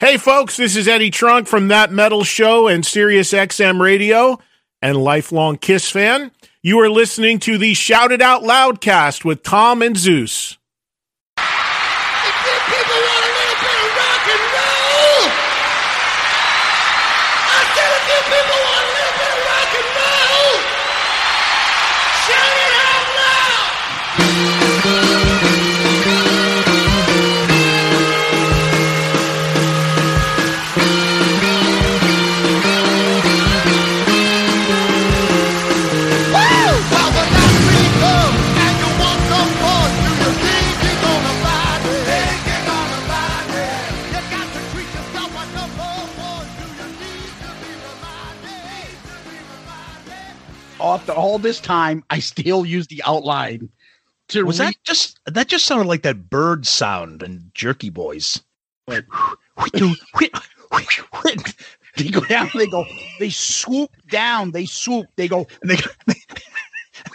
Hey, folks, this is Eddie Trunk from That Metal Show and Sirius XM Radio and lifelong Kiss fan. You are listening to the Shout It Out Loud cast with Tom and Zeus. After all this time, I still use the outline to Was re- that just that just sounded like that bird sound and Jerky Boys? they go down, they go, they swoop down, they swoop, they go, And they,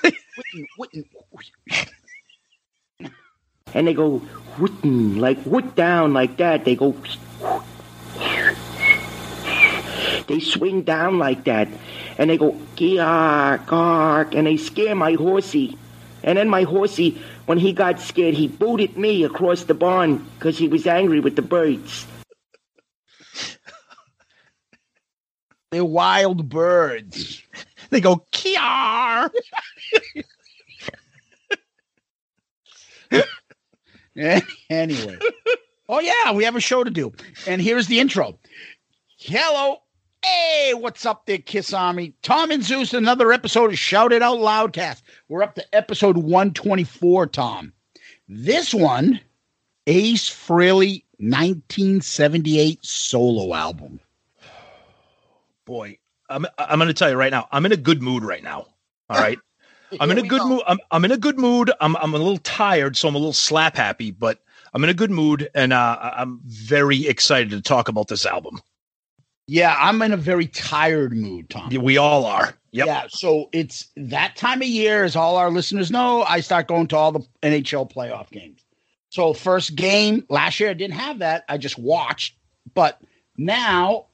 witten, witten. and they go whootin, like whoot down like that. They go. They swing down like that, and they go gark, gark, and they scare my horsey. And then my horsey, when he got scared, he booted me across the barn because he was angry with the birds. They're wild birds. they go kiar. anyway. Oh yeah, we have a show to do. And here's the intro. Hello. Hey, what's up there, Kiss Army? Tom and Zeus, another episode of Shout It Out Loudcast. We're up to episode 124, Tom. This one, Ace Frehley 1978 solo album. Boy, I'm I'm going to tell you right now. I'm in a good mood right now. All right. I'm in a good go. mood. I'm, I'm in a good mood. I'm I'm a little tired, so I'm a little slap happy, but I'm in a good mood, and uh, I'm very excited to talk about this album. Yeah, I'm in a very tired mood, Tom. We all are. Yep. Yeah, so it's that time of year, as all our listeners know, I start going to all the NHL playoff games. So first game last year, I didn't have that. I just watched, but now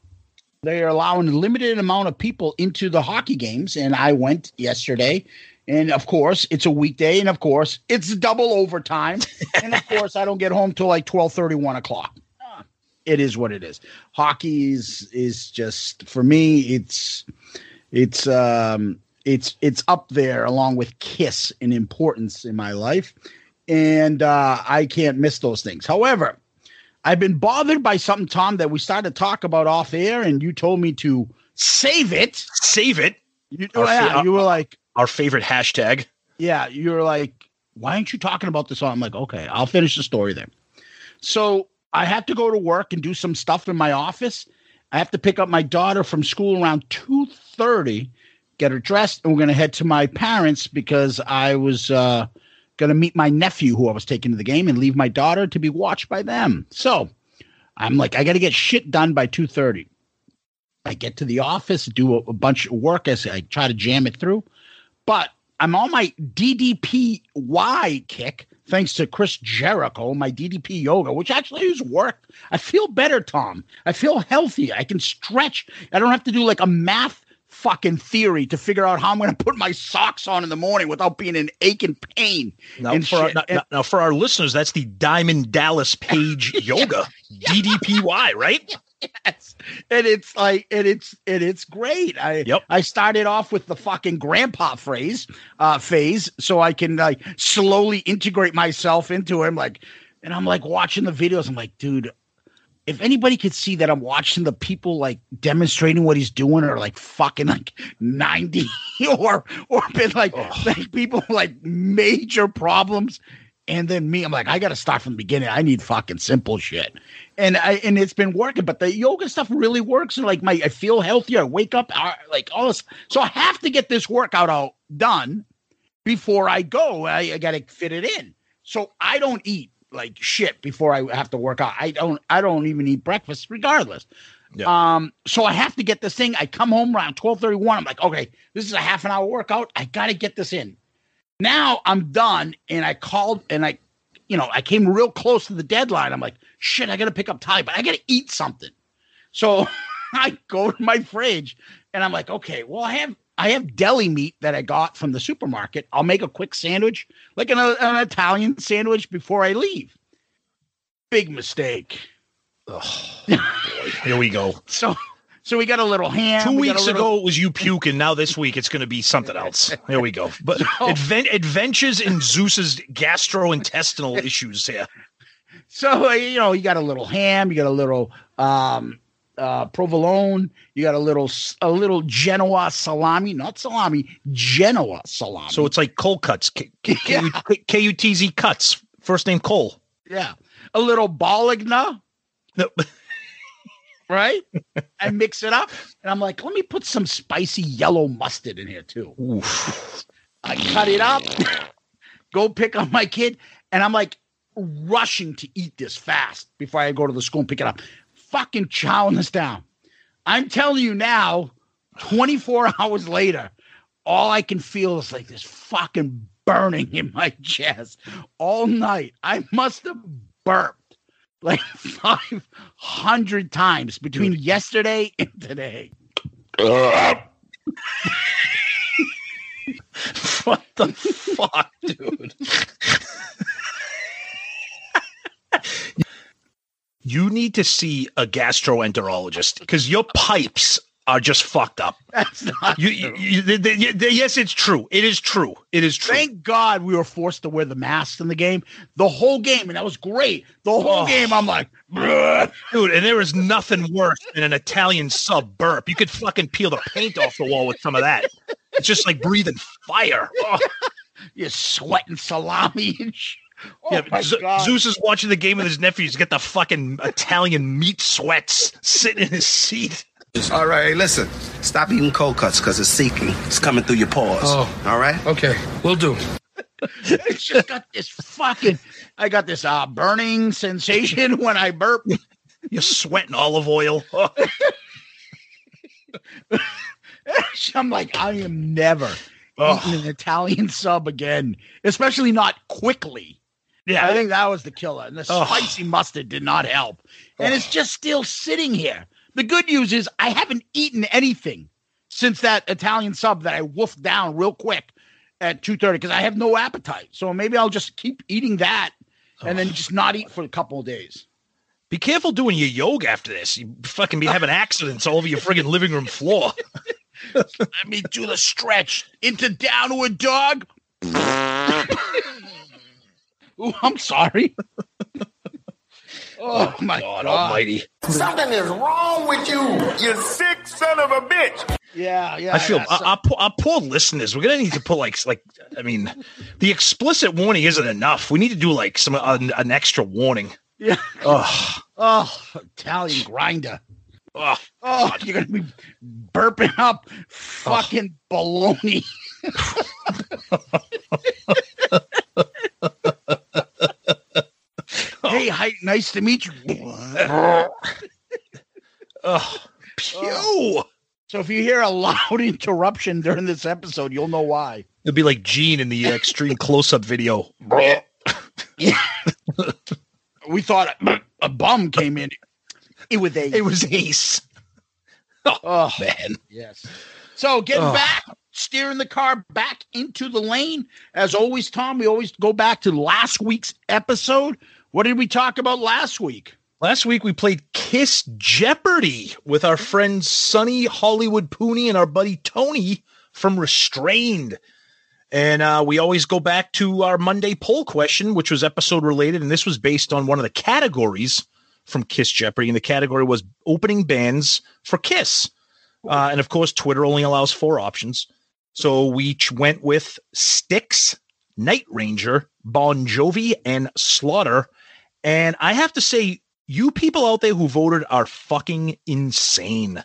they are allowing a limited amount of people into the hockey games, and I went yesterday. And of course, it's a weekday, and of course, it's double overtime. and of course, I don't get home till like 12 31 o'clock. It is what it is. Hockey is is just for me, it's it's um it's it's up there along with kiss in importance in my life and uh i can't miss those things however i've been bothered by something tom that we started to talk about off air and you told me to save it Save it. you, Our yeah, you were like Our favorite hashtag. yeah, you were like, why aren't you talking about this? I'm like, okay, I'll finish the story then. So I have to go to work and do some stuff in my office. I have to pick up my daughter from school around 2:30, get her dressed, and we're gonna head to my parents because I was uh gonna meet my nephew who I was taking to the game and leave my daughter to be watched by them. So I'm like, I gotta get shit done by 2:30. I get to the office, do a, a bunch of work as I try to jam it through. But I'm on my DDPY kick, thanks to Chris Jericho, my DDP yoga, which actually has worked. I feel better, Tom. I feel healthy. I can stretch. I don't have to do like a math fucking theory to figure out how I'm going to put my socks on in the morning without being in aching pain. Now, and for our, now, now, for our listeners, that's the Diamond Dallas Page Yoga, DDPY, right? Yes. And it's like and it's and it's great. I Yep. I started off with the fucking grandpa phrase uh phase so I can like slowly integrate myself into him like and I'm like watching the videos I'm like dude if anybody could see that I'm watching the people like demonstrating what he's doing are like fucking like 90 or or been like, like people like major problems and then me I'm like I got to start from the beginning I need fucking simple shit and I and it's been working but the yoga stuff really works and like my I feel healthier I wake up uh, like all this so I have to get this workout out done before I go I, I got to fit it in so I don't eat like shit before I have to work out. I don't I don't even eat breakfast regardless. Yeah. Um so I have to get this thing. I come home around 12:31. I'm like, "Okay, this is a half an hour workout. I got to get this in." Now I'm done and I called and I you know, I came real close to the deadline. I'm like, "Shit, I got to pick up Ty, but I got to eat something." So I go to my fridge and I'm like, "Okay, well, I have I have deli meat that I got from the supermarket. I'll make a quick sandwich, like an, an Italian sandwich before I leave. Big mistake. Here we go. So, so we got a little ham. Two we weeks little- ago, it was you puking. Now this week, it's going to be something else. Here we go. But So- advent, adventures in Zeus's gastrointestinal issues here. So uh, you know, you got a little ham. You got a little um, uh, provolone. You got a little a little Genoa salami, not salami, Genoa salami. So it's like Cole cuts. K U T Z cuts. First name Cole. yeah, a little bologna. No, right? I mix it up, and I'm like, let me put some spicy yellow mustard in here too. oof. I cut it up, go pick up my kid, and I'm like rushing to eat this fast before I go to the school and pick it up. Fucking chowing this down. I'm telling you now, 24 hours later, all I can feel is like this fucking burning in my chest all night. I must have burped like 500 times between yesterday and today. What the fuck, dude? you need to see a gastroenterologist because your pipes are just fucked up. That's not You, you, you- they- they- they- yes, it's true. It is true. It is true. Thank God we were forced to wear the masks in the game. The whole game, and that was great. The whole Oh. game, I'm like. Dude, and there is nothing worse than an Italian sub burp. You could fucking peel the paint off the wall with some of that. It's just like breathing fire. Oh, you're sweating salami and shit. Oh yeah, Z- Zeus is watching the game with his nephews. Get the fucking Italian meat sweats sitting in his seat. All right, hey, listen. Stop eating cold cuts because it's seeking. It's coming through your pores. Oh. All right? Okay, we'll do. It's just got this fucking. I got this uh, burning sensation when I burp. You're sweating olive oil. I'm like, I am never Oh. eating an Italian sub again, especially not quickly. yeah, I think that was the killer. And the Oh. spicy mustard did not help. And it's just still sitting here. The good news is I haven't eaten anything since that Italian sub that I wolfed down real quick at 2:30 because I have no appetite. So maybe I'll just keep eating that and then just not eat for a couple of days. Be careful doing your yoga after this. You fucking be having accidents all over your friggin' living room floor. Let me do the stretch into downward dog. Ooh, I'm sorry. Oh, oh my God, Almighty. Something is wrong with you, you sick son of a bitch. Yeah, yeah. I feel yeah, our, so- our, poor- our poor listeners. We're gonna need to put like like I mean, the explicit warning isn't enough. We need to do like some uh, an, an extra warning. yeah. Oh, Oh, Italian grinder. oh, Oh, you're gonna be burping up fucking baloney. hey, hi, nice to meet you. oh, pew. So if you hear a loud interruption during this episode, you'll know why. It'll be like Gene in the extreme close-up video. We thought a, a bum came in. It was a It was Ace. oh Man, yes. So getting Ugh. back, steering the car back into the lane. As always, Tom, we always go back to last week's episode. What did we talk about last week? Last week we played Kiss Jeopardy with our friend Sonny Hollywood Pooney and our buddy Tony from Restrained. And uh, we always go back to our Monday poll question, which was episode related. And this was based on one of the categories from Kiss Jeopardy. And the category was opening bands for Kiss. Uh, and of course, Twitter only allows four options. So we ch- went with Styx, Night Ranger, Bon Jovi, and Slaughter. And I have to say, you people out there who voted are fucking insane.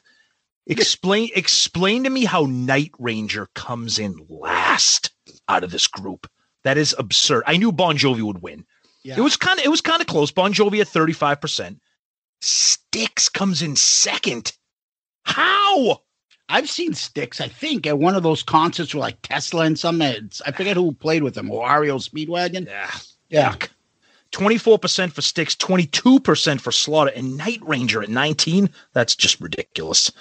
Explain explain to me how Night Ranger comes in last out of this group. That is absurd. I knew Bon Jovi would win. Yeah. It was kind of it was kind of close. Bon Jovi at 35%. Styx comes in second. How? I've seen Styx, I think, at one of those concerts with like Tesla and some. I forget who played with them. Or REO Speedwagon. Yeah. Yeah. 24% for Styx, 22% for Slaughter, and Night Ranger at 19. That's just ridiculous.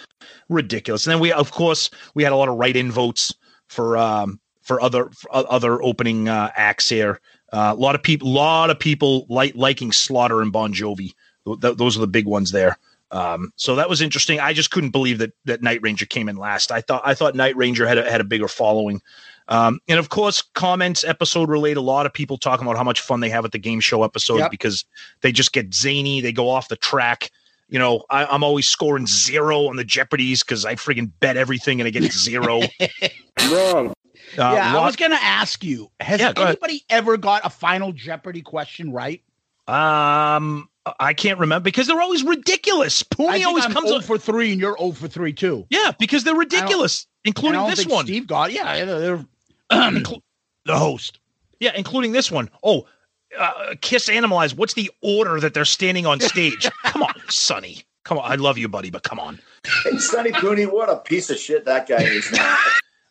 Ridiculous. And then we, of course, we had a lot of write-in votes for um for other for other opening uh, acts here. Uh, a lot of people, lot of people like liking Slaughter and Bon Jovi. Th- th- those are the big ones there. Um, so that was interesting. I just couldn't believe that that Night Ranger came in last. I thought I thought Night Ranger had a, had a bigger following. Um, and of course, comments episode relate. A lot of people talking about how much fun they have at the game show episode Yep. because they just get zany. They go off the track. You know, I, I'm always scoring zero on the Jeopardies because I freaking bet everything and I get zero. Wrong. Uh, yeah, I was going to ask you has Yeah, go ahead. anybody ever got a final Jeopardy question right? um, I can't remember because they're always ridiculous. I Pooney always I'm comes 0 up. for 3 and you're 0 for 3 too. Yeah, because they're ridiculous, including this one. Steve got Yeah, they're the host. Yeah, including this one. Oh, uh, Kiss Animalize. What's the order that they're standing on stage? come on, Sonny. Come on. I love you, buddy, but come on. And Sonny Pooney, what a piece of shit that guy is.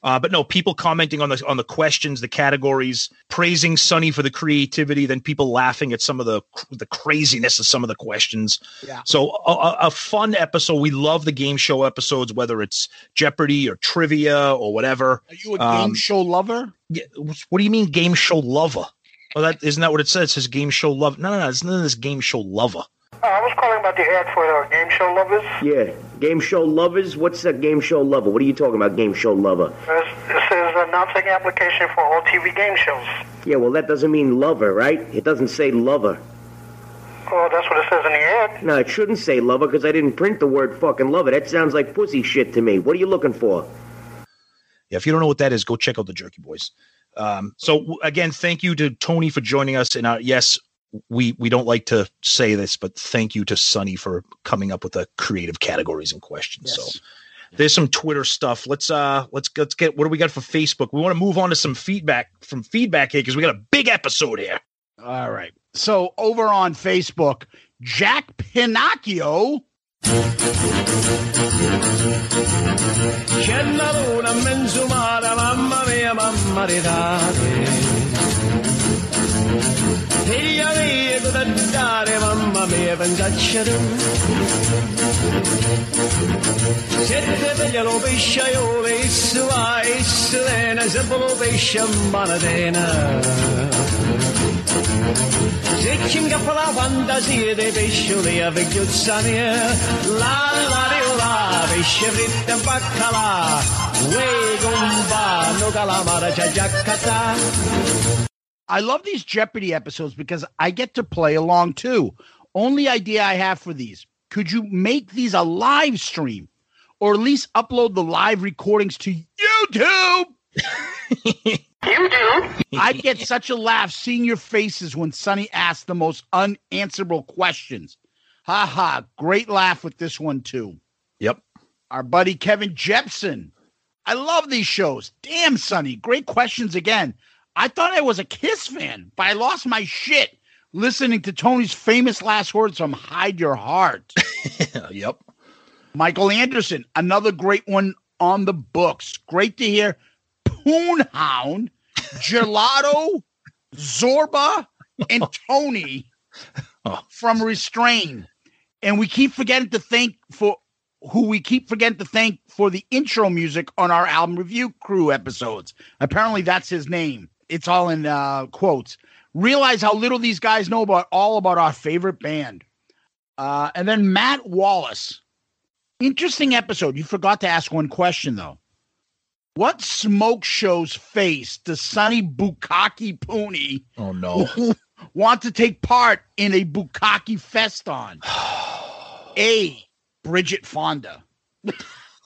Uh, but no, people commenting on the on the questions, the categories, praising Sonny for the creativity, then people laughing at some of the the craziness of some of the questions. Yeah. So a, a, a fun episode. We love the game show episodes, whether it's Jeopardy or trivia or whatever. Are you a Um, game show lover? Yeah, what do you mean game show lover? Well, that isn't that what it says? It says game show love. No, no, no. It's none of this game show lover. Uh, I was calling about the ad for the game show lovers. Yeah, game show lovers. What's a game show lover? What are you talking about, game show lover? This, this is announcing application for all TV game shows. Yeah, well, that doesn't mean lover, right? It doesn't say lover. Oh, that's what it says in the ad. No, it shouldn't say lover because I didn't print the word fucking lover. That sounds like pussy shit to me. What are you looking for? Yeah, if you don't know what that is, go check out the Jerky Boys. Um, so again, thank you to Tony for joining us. And uh, yes, we we don't like to say this, but thank you to Sonny for coming up with the creative categories and questions. So there's some Twitter stuff. Let's uh let's let's get what do we got for Facebook? We want to move on to some feedback from feedback here because we got a big episode here. All right. So over on Facebook, Jack Pinocchio. Mamma di dare. Figlia mia, cosa dare, mamma mia, pensaccia tu. Siete figlia lo pesce, io le issu, a issu, lena, sempre lo pesce, manatena. Se ci ingappa la fantasia dei pescioli a vecchiuzza mia, la la di la, pesce fritto e baccalà, uè gomba, no calamara, c'è. I love these Jeopardy episodes because I get to play along too. Only idea I have for these could you make these a live stream or at least upload the live recordings to YouTube? You do? I'd get such a laugh seeing your faces when Sonny asks the most unanswerable questions. Ha ha. Great laugh with this one too. Yep. Our buddy Kevin Jepson. I love these shows. Damn, Sonny. Great questions again. I thought I was a Kiss fan, but I lost my shit listening to Tony's famous last words from Hide Your Heart. yep. Michael Anderson, another great one on the books. Great to hear. Poonhound, Gelato, Zorba, and Tony Oh. from Restrain. And we keep forgetting to thank for who we keep forgetting to thank for the intro music on our album review crew episodes. Apparently, that's his name. It's all in uh, quotes. Realize how little these guys know about all about our favorite band. Uh, and then Matt Wallace. Interesting episode. You forgot to ask one question though. What smoke show's face does Sonny Bukaki Pooney Oh no. want to take part in a Bukaki fest on? A. Bridget Fonda.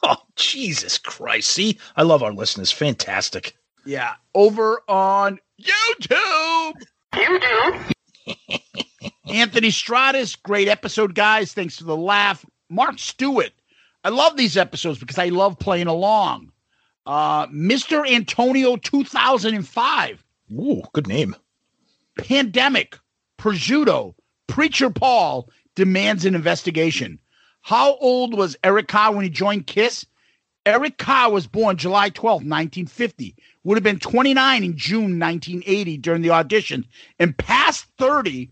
Oh, Jesus Christ. See, I love our listeners. Fantastic. Yeah, over on YouTube. YouTube. Anthony Stratus, great episode, guys. Thanks for the laugh. Mark Stewart. I love these episodes because I love playing along. Uh, Mr. Antonio 2005. Ooh, good name. Pandemic. Prosciutto. Preacher Paul demands an investigation. How old was Eric Carr when he joined Kiss? Eric Carr was born July 12, 1950. Would have been 29 in June 1980 during the audition and past 30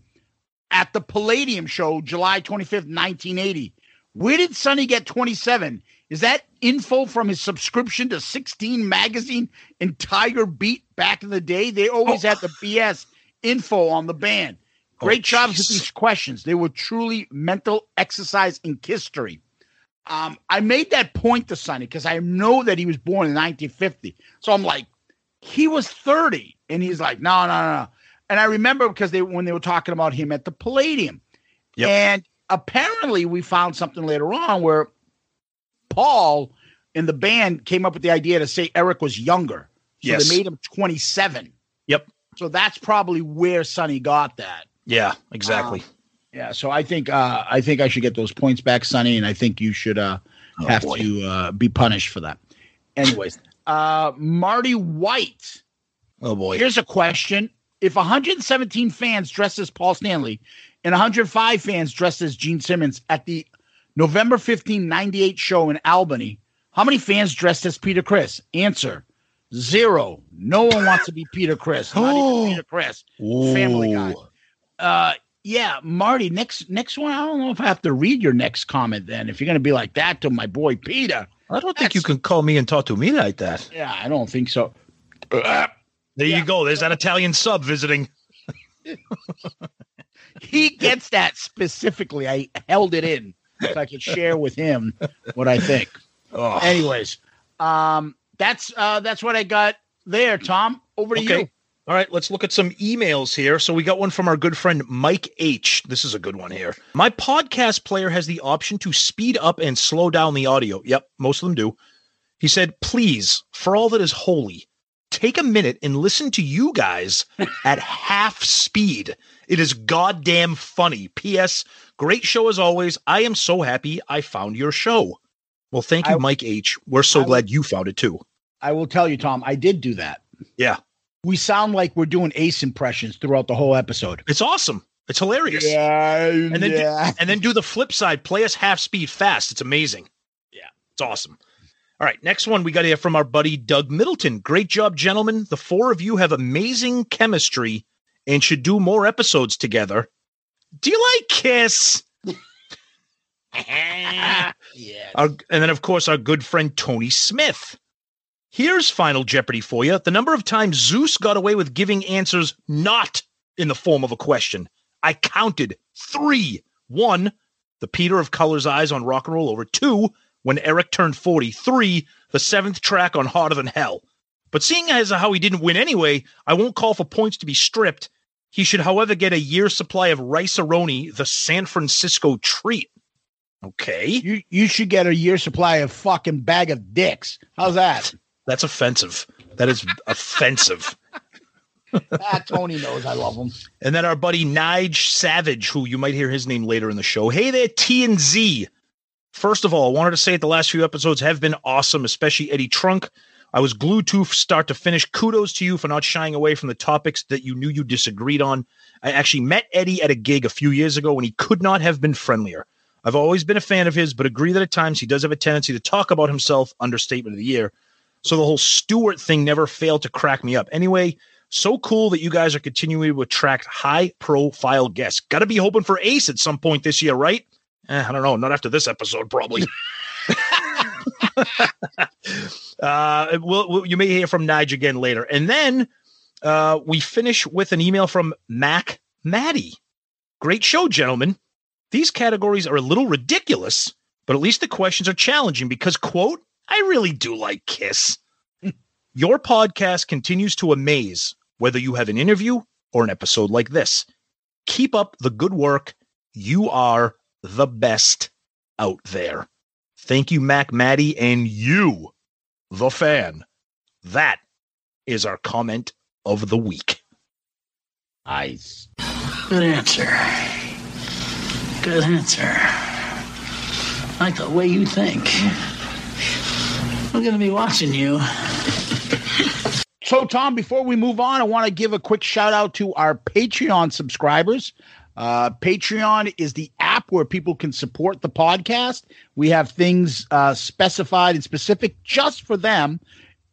at the Palladium show July 25th, 1980. Where did Sonny get 27? Is that info from his subscription to 16 magazine and Tiger Beat back in the day? They always had the BS info on the band. Great jobs with these questions. They were truly mental exercise in history. Um, I made that point to Sonny because I know that he was born in 1950. So I'm like, he was 30. And he's like, no, no, no, no. And I remember because they when they were talking about him at the Palladium. Yep. And apparently we found something later on where Paul and the band came up with the idea to say Eric was younger. So Yes. they made him 27. Yep. So that's probably where Sonny got that. Yeah, exactly. Yeah, so I think uh, I think I should get those points back, Sonny, and I think you should uh, Oh, have boy. to uh, be punished for that. Anyways, uh, Marty White. oh boy. Here's a question: If 117 fans dressed as Paul Stanley and 105 fans dressed as Gene Simmons at the November 15, 98 show in Albany, how many fans dressed as Peter Criss? Answer: Zero. No one wants to be Peter Criss. Not even Peter Criss. Family Guy. Uh, yeah, Marty. Next, next one. I don't know if I have to read your next comment. Then, if you're going to be like that to my boy Peter, I don't think you can call me and talk to me like that. yeah, I don't think so. There you go. There's that Italian sub visiting. he gets that specifically. I held it in so I could share with him what I think. Oh. Anyways, um, that's uh, that's what I got there. Tom, over to Okay. you. All right, let's look at some emails here. So we got one from our good friend Mike H. This is a good one here. My podcast player has the option to speed up and slow down the audio. Yep, most of them do. He said, please, for all that is holy, take a minute and listen to you guys at half speed. It is goddamn funny. P.S. Great show as always. I am so happy I found your show. Well, thank you, I- Mike H. We're so I- glad you found it too. I will tell you, Tom. I did do that. Yeah, We sound like we're doing Ace impressions throughout the whole episode. it's awesome. It's hilarious. Yeah, and then yeah. do, and then do the flip side. Play us half speed fast. It's amazing. Yeah. it's awesome. All right, next one we got here from our buddy Doug Middleton. Great job, gentlemen. The four of you have amazing chemistry and should do more episodes together. Do you like Kiss? yeah. Our, and then, of course, our good friend Tony Smith. Here's Final Jeopardy for you. The number of times Zeus got away with giving answers not in the form of a question. I counted three. One, the Peter of Color's Eyes on Rock and Roll Over. Two, when Eric turned 43, the seventh track on Harder Than Hell. But seeing as how he didn't win anyway, I won't call for points to be stripped. He should, however, get a year's supply of Rice-A-Roni, the San Francisco treat. Okay. You you should get a year supply of fucking bag of dicks. How's that? That's offensive. That is offensive. ah, Tony knows I love him. And then our buddy Nige Savage, who you might hear his name later in the show. Hey there, T and Z. First of all, I wanted to say that the last few episodes have been awesome, especially Eddie Trunk. I was glued to start to finish. Kudos to you for not shying away from the topics that you knew you disagreed on. I actually met Eddie at a gig a few years ago when he could not have been friendlier. I've always been a fan of his, but agree that at times he does have a tendency to talk about himself, understatement of the year. So the whole Stewart thing never failed to crack me up. Anyway, so cool that you guys are continuing to attract high profile guests. Got to be hoping for Ace at some point this year, right? Eh, I don't know. Not after this episode, probably. uh, we'll, we'll, you may hear from Nige again later. And then uh, we finish with an email from Mac Maddie. Great show, gentlemen. These categories are a little ridiculous, but at least the questions are challenging because, quote, I really do like Kiss. Your podcast continues to amaze, whether you have an interview or an episode like this. Keep up the good work. You are the best out there. Thank you, Mac Maddie, and you, the fan. That is our comment of the week. Nice. Good answer. Good answer. I like the way you think. We're going to be watching you. So, Tom, before we move on, I want to give a quick shout out to our Patreon subscribers. Uh, Patreon is the app where people can support the podcast. We have things uh, specified and specific just for them,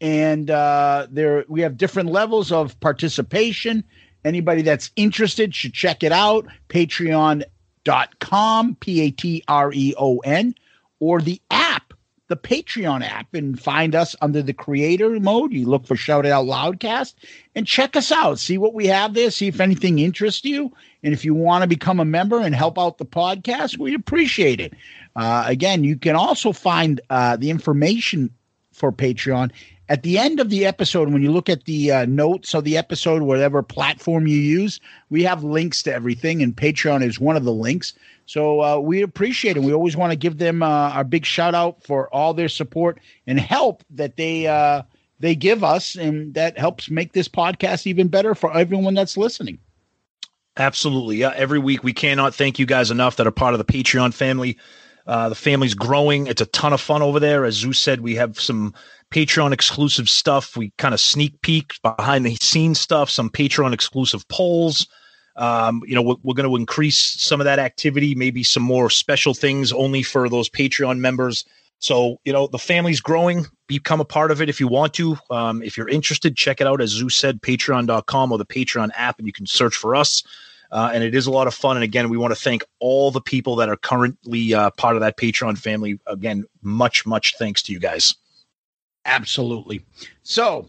and uh, there we have different levels of participation. Anybody that's interested should check it out. Patreon.com, P A T R E O N, or the app, the Patreon app, and find us under the creator mode. You look for Shout It Out Loudcast and check us out. See what we have there. See if anything interests you. And if you want to become a member and help out the podcast, we appreciate it. Uh, again, you can also find uh, the information for Patreon at the end of the episode. When you look at the uh, notes of the episode, whatever platform you use, we have links to everything, and Patreon is one of the links. So uh, we appreciate it. We always want to give them uh, our big shout out for all their support and help that they uh, they give us, and that helps make this podcast even better for everyone that's listening. Absolutely. Yeah. Every week, we cannot thank you guys enough that are part of the Patreon family. Uh, the family's growing. It's a ton of fun over there. As Zeus said, we have some Patreon exclusive stuff. We kind of sneak peek behind the scenes stuff, some Patreon exclusive polls. Um, you know, we're, we're going to increase some of that activity, maybe some more special things only for those Patreon members. So, you know, the family's growing. Become a part of it if you want to. Um, if you're interested, check it out, as Zeus said, patreon.com or the Patreon app, and you can search for us. Uh, and it is a lot of fun. And again, we want to thank all the people that are currently uh, part of that Patreon family. Again, much, much thanks to you guys. Absolutely. So,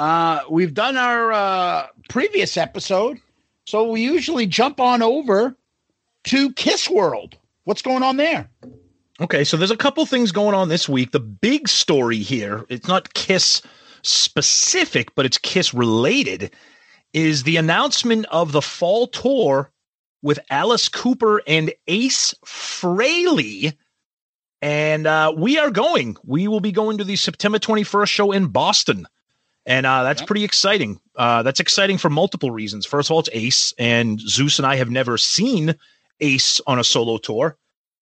Uh, we've done our uh, previous episode, so we usually jump on over to Kiss World. What's going on there? Okay, so there's a couple things going on this week. The big story here, it's not Kiss specific, but it's Kiss related, is the announcement of the fall tour with Alice Cooper and Ace Frehley. And uh, we are going. We will be going to the September 21st show in Boston. And uh, that's pretty exciting. Uh, that's exciting for multiple reasons. First of all, it's Ace, and Zeus and I have never seen Ace on a solo tour.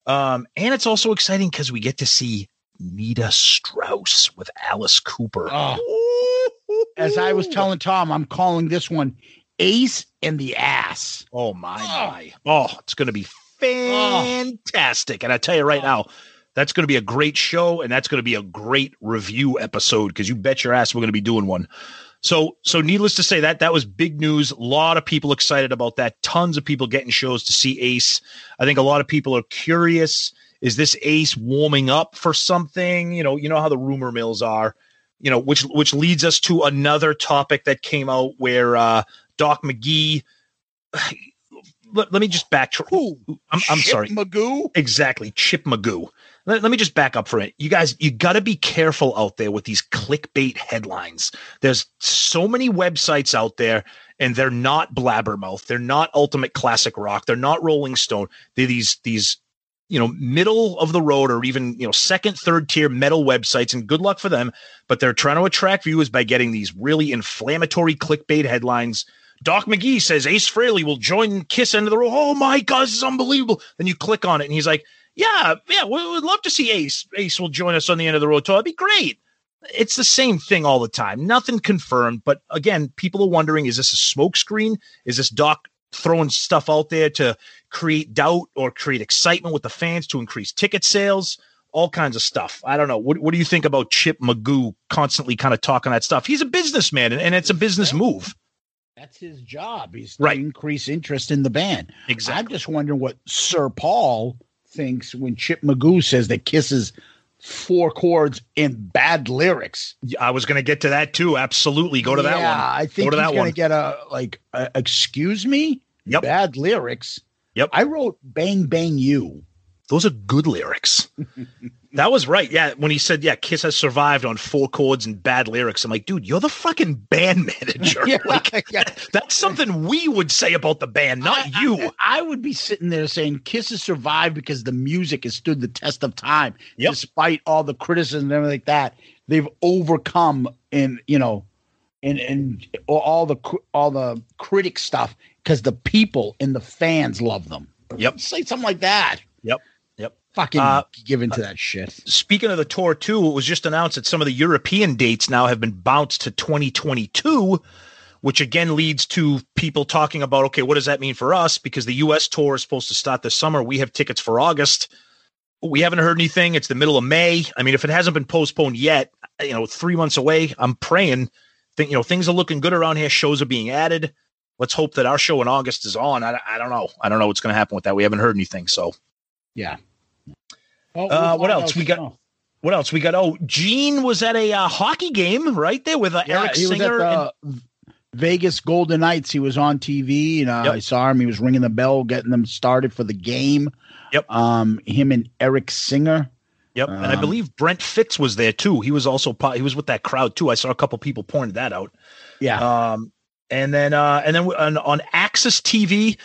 Um, and it's also exciting because we get to see Nita Strauss with Alice Cooper. Oh. As I was telling Tom, I'm calling this one Ace and the Ass. Oh my my! Oh, it's going to be fantastic. And I tell you right now, that's going to be a great show, and that's going to be a great review episode because you bet your ass we're going to be doing one. So, so needless to say, that that was big news. A lot of people excited about that. Tons of people getting shows to see Ace. I think a lot of people are curious. Is this Ace warming up for something? You know, you know how the rumor mills are. You know, which which leads us to another topic that came out where uh, Doc McGhee. Let, let me just back. I'm, I'm Chip sorry, Magoo. Exactly, Chip Magoo. Let, let me just back up for it. You guys, you got to be careful out there with these clickbait headlines. There's so many websites out there, and they're not Blabbermouth. They're not Ultimate Classic Rock. They're not Rolling Stone. They're these these you know middle of the road or even you know second third tier metal websites and good luck for them but they're trying to attract viewers by getting these really inflammatory clickbait headlines Doc McGhee says Ace Frehley will join Kiss End of the Road. Oh my God, this is unbelievable. Then you click on it and he's like, Yeah, yeah, we would love to see Ace. Ace will join us on the end of the road tour. That'd be great. It's the same thing all the time. Nothing confirmed. But again, people are wondering is this a smokescreen? Is this Doc throwing stuff out there to create doubt or create excitement with the fans to increase ticket sales? All kinds of stuff. I don't know. What, what do you think about Chip Magoo constantly kind of talking that stuff? He's a businessman and, and it's a business move. That's his job. He's Right. to increase interest in the band. Exactly. I'm just wondering what Sir Paul thinks when Chip Magoo says that kisses four chords and bad lyrics. I was going to get to that too. Absolutely. Go to that one. I think Go to he's going to get a like. A, excuse me. Yep. Bad lyrics. Yep. I wrote "Bang Bang You." Those are good lyrics. that was right. Yeah. When he said, yeah, Kiss has survived on four chords and bad lyrics, I'm like, dude, you're the fucking band manager. Yeah, Like, yeah. That's something we would say about the band, not you. I would be sitting there saying Kiss has survived because the music has stood the test of time, Yep. despite all the criticism and everything like that. They've overcome in you know, and and all the all the critic stuff because the people and the fans love them. Yep. Say something like that. Yep. Fucking Uh, give into that shit. Speaking of the tour, too, it was just announced that some of the European dates now have been bounced to 2022, which again leads to people talking about, okay, what does that mean for us? Because the US tour is supposed to start this summer. We have tickets for August. We haven't heard anything. It's the middle of May. I mean, if it hasn't been postponed yet, you know, three months away, I'm praying. Think, you know, things are looking good around here. Shows are being added. Let's hope that our show in August is on. I, I don't know. I don't know what's going to happen with that. We haven't heard anything. So, Yeah. Uh, what else we got? What else we got? Oh, Gene was at a uh, hockey game right there with uh, Yeah, Eric he was at Singer. and- Vegas Golden Knights. He was on TV, and uh, Yep. I saw him. He was ringing the bell, getting them started for the game. Yep. Um, him and Eric Singer. yep, and I um, believe Brent Fitz was there too. He was also he was with that crowd too. I saw a couple people pointed that out. Yeah. Um, and then uh, and then on, on AXS TV,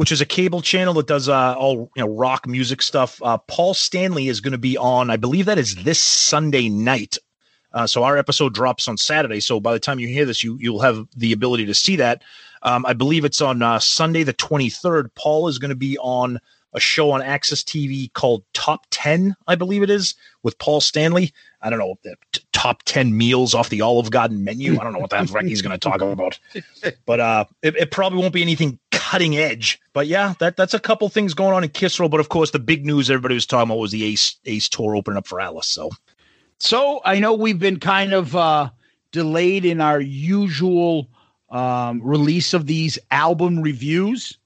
which is a cable channel that does uh, all you know rock music stuff. Uh, Paul Stanley is going to be on. I believe that is this Sunday night. Uh, so our episode drops on Saturday. So by the time you hear this, you you'll have the ability to see that. Um, I believe it's on uh, Sunday the 23rd. Paul is going to be on a show on AXS TV called Top 10, I believe it is, with Paul Stanley. I don't know the t- top 10 meals off the Olive Garden menu. I don't know what the heck he's going to talk about, but uh, it, it probably won't be anything cutting edge. But yeah, that that's a couple things going on in Kiss World. But of course, the big news everybody was talking about was the Ace Ace tour opening up for Alice. So So I know we've been kind of uh, delayed in our usual um, release of these album reviews,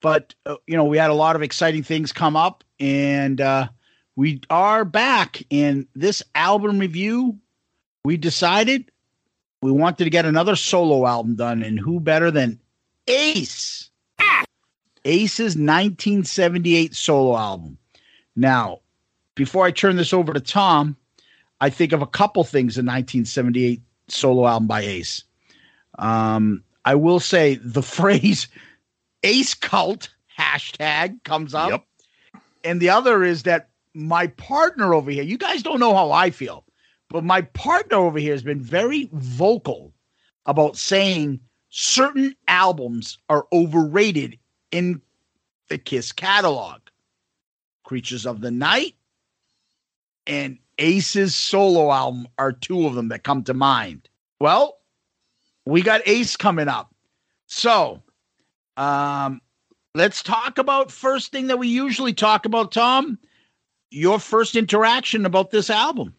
but uh, you know we had a lot of exciting things come up, and uh, we are back. In this album review, we decided we wanted to get another solo album done, and who better than Ace? Ace's 1978 solo album. Now, before I turn this over to Tom, I think of a couple things in 1978 solo album by Ace. Um, I will say the phrase Ace cult hashtag comes up. Yep. And the other is that my partner over here, you guys don't know how I feel, but my partner over here has been very vocal about saying certain albums are overrated in the Kiss catalog. Creatures of the Night and Ace's solo album are two of them that come to mind. Well, we got Ace coming up. So, um, let's talk about first thing that we usually talk about, Tom. Your first interaction about this album.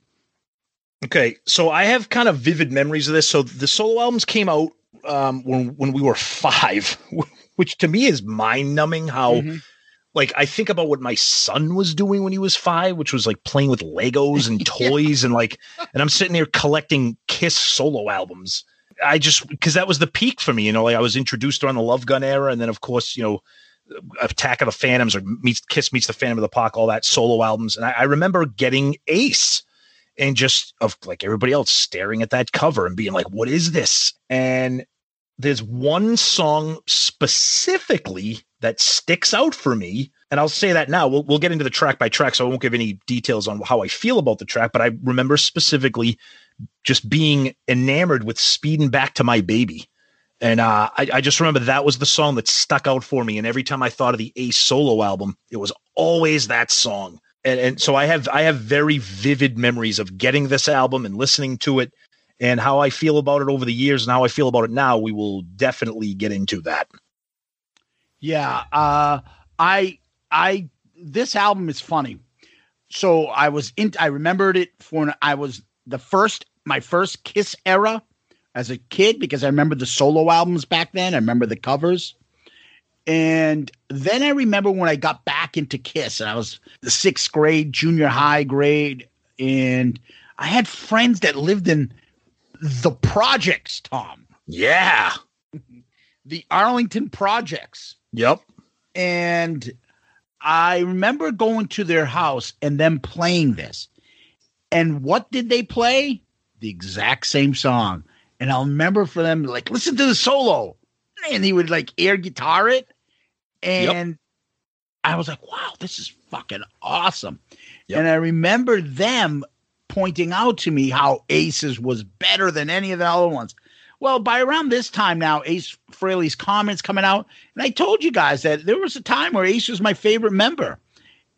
Okay, so I have kind of vivid memories of this. So the solo albums came out um, when when we were five, which to me is mind numbing. How mm-hmm. like I think about what my son was doing when he was five, which was like playing with Legos and toys, yeah. and like, and I'm sitting there collecting Kiss solo albums. I just because that was the peak for me, you know. Like I was introduced around the Love Gun era, and then of course, you know, Attack of the Phantoms or meets Kiss meets the Phantom of the Park, all that solo albums, and I, I remember getting Ace and just of like everybody else staring at that cover and being like, what is this? And there's one song specifically that sticks out for me. And I'll say that now. We'll, we'll get into the track by track, so I won't give any details on how I feel about the track, but I remember specifically just being enamored with Speeding Back to My Baby. And uh, I, I, just remember that was the song that stuck out for me. And every time I thought of the Ace solo album, it was always that song and, and so I have I have very vivid memories of getting this album and listening to it and how I feel about it over the years and how I feel about it now. We will definitely get into that. Yeah, uh, I I this album is funny. So I was in. I remembered it for I was the first my first Kiss era as a kid because I remember the solo albums back then. I remember the covers. And then I remember when I got back into Kiss, and I was the sixth grade, junior high grade, and I had friends that lived in the projects, Tom. Yeah. The Arlington projects. Yep. And I remember going to their house and them playing this. And what did they play? The exact same song. And I'll remember for them, like, listen to the solo and he would like air guitar it. And yep. I was like, wow, this is fucking awesome. Yep. And I remember them pointing out to me how Aces was better than any of the other ones. Well, by around this time now, Ace Frehley's comments coming out, and I told you guys that there was a time where Ace was my favorite member,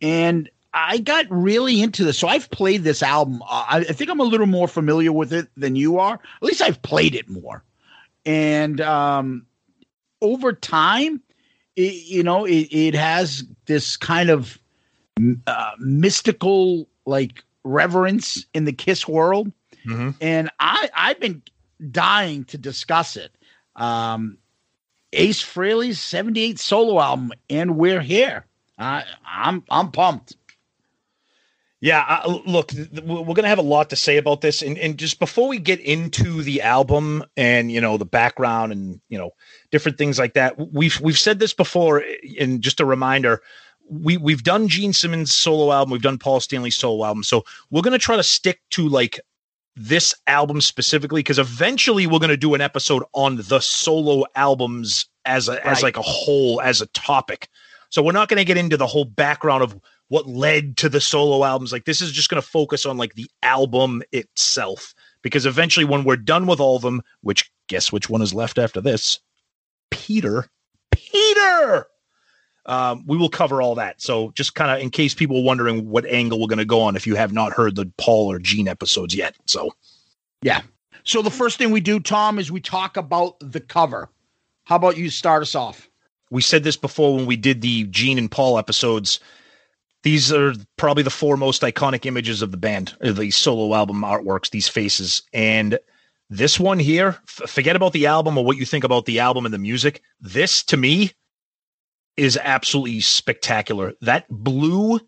and I got really into this. So I've played this album. Uh, I, I think I'm a little more familiar with it than you are. At least I've played it more, and um, over time, it, you know, it, it has this kind of uh, mystical like reverence in the Kiss world, mm-hmm. and I I've been dying to discuss it. Um, Ace Frehley's '78 solo album, and we're here. I I'm I'm pumped. Yeah, uh, look, we're going to have a lot to say about this, and, and just before we get into the album and you know the background and you know different things like that, we've we've said this before, and just a reminder, we we've done Gene Simmons solo album, we've done Paul Stanley's solo album, so we're going to try to stick to like this album specifically because eventually we're going to do an episode on the solo albums as a right. as like a whole as a topic. So we're not going to get into the whole background of what led to the solo albums. Like this is just going to focus on like the album itself because eventually when we're done with all of them, which guess which one is left after this? Peter. Peter. Um, we will cover all that. So just kind of in case people wondering what angle we're going to go on if you have not heard the Paul or Gene episodes yet. So yeah. So the first thing we do, Tom, is we talk about the cover. How about you start us off? We said this before when we did the Gene and Paul episodes these are probably the four most iconic images of the band, uh, the solo album artworks, these faces. And this one here, f- forget about the album or what you think about the album and the music. This to me is absolutely spectacular. That blue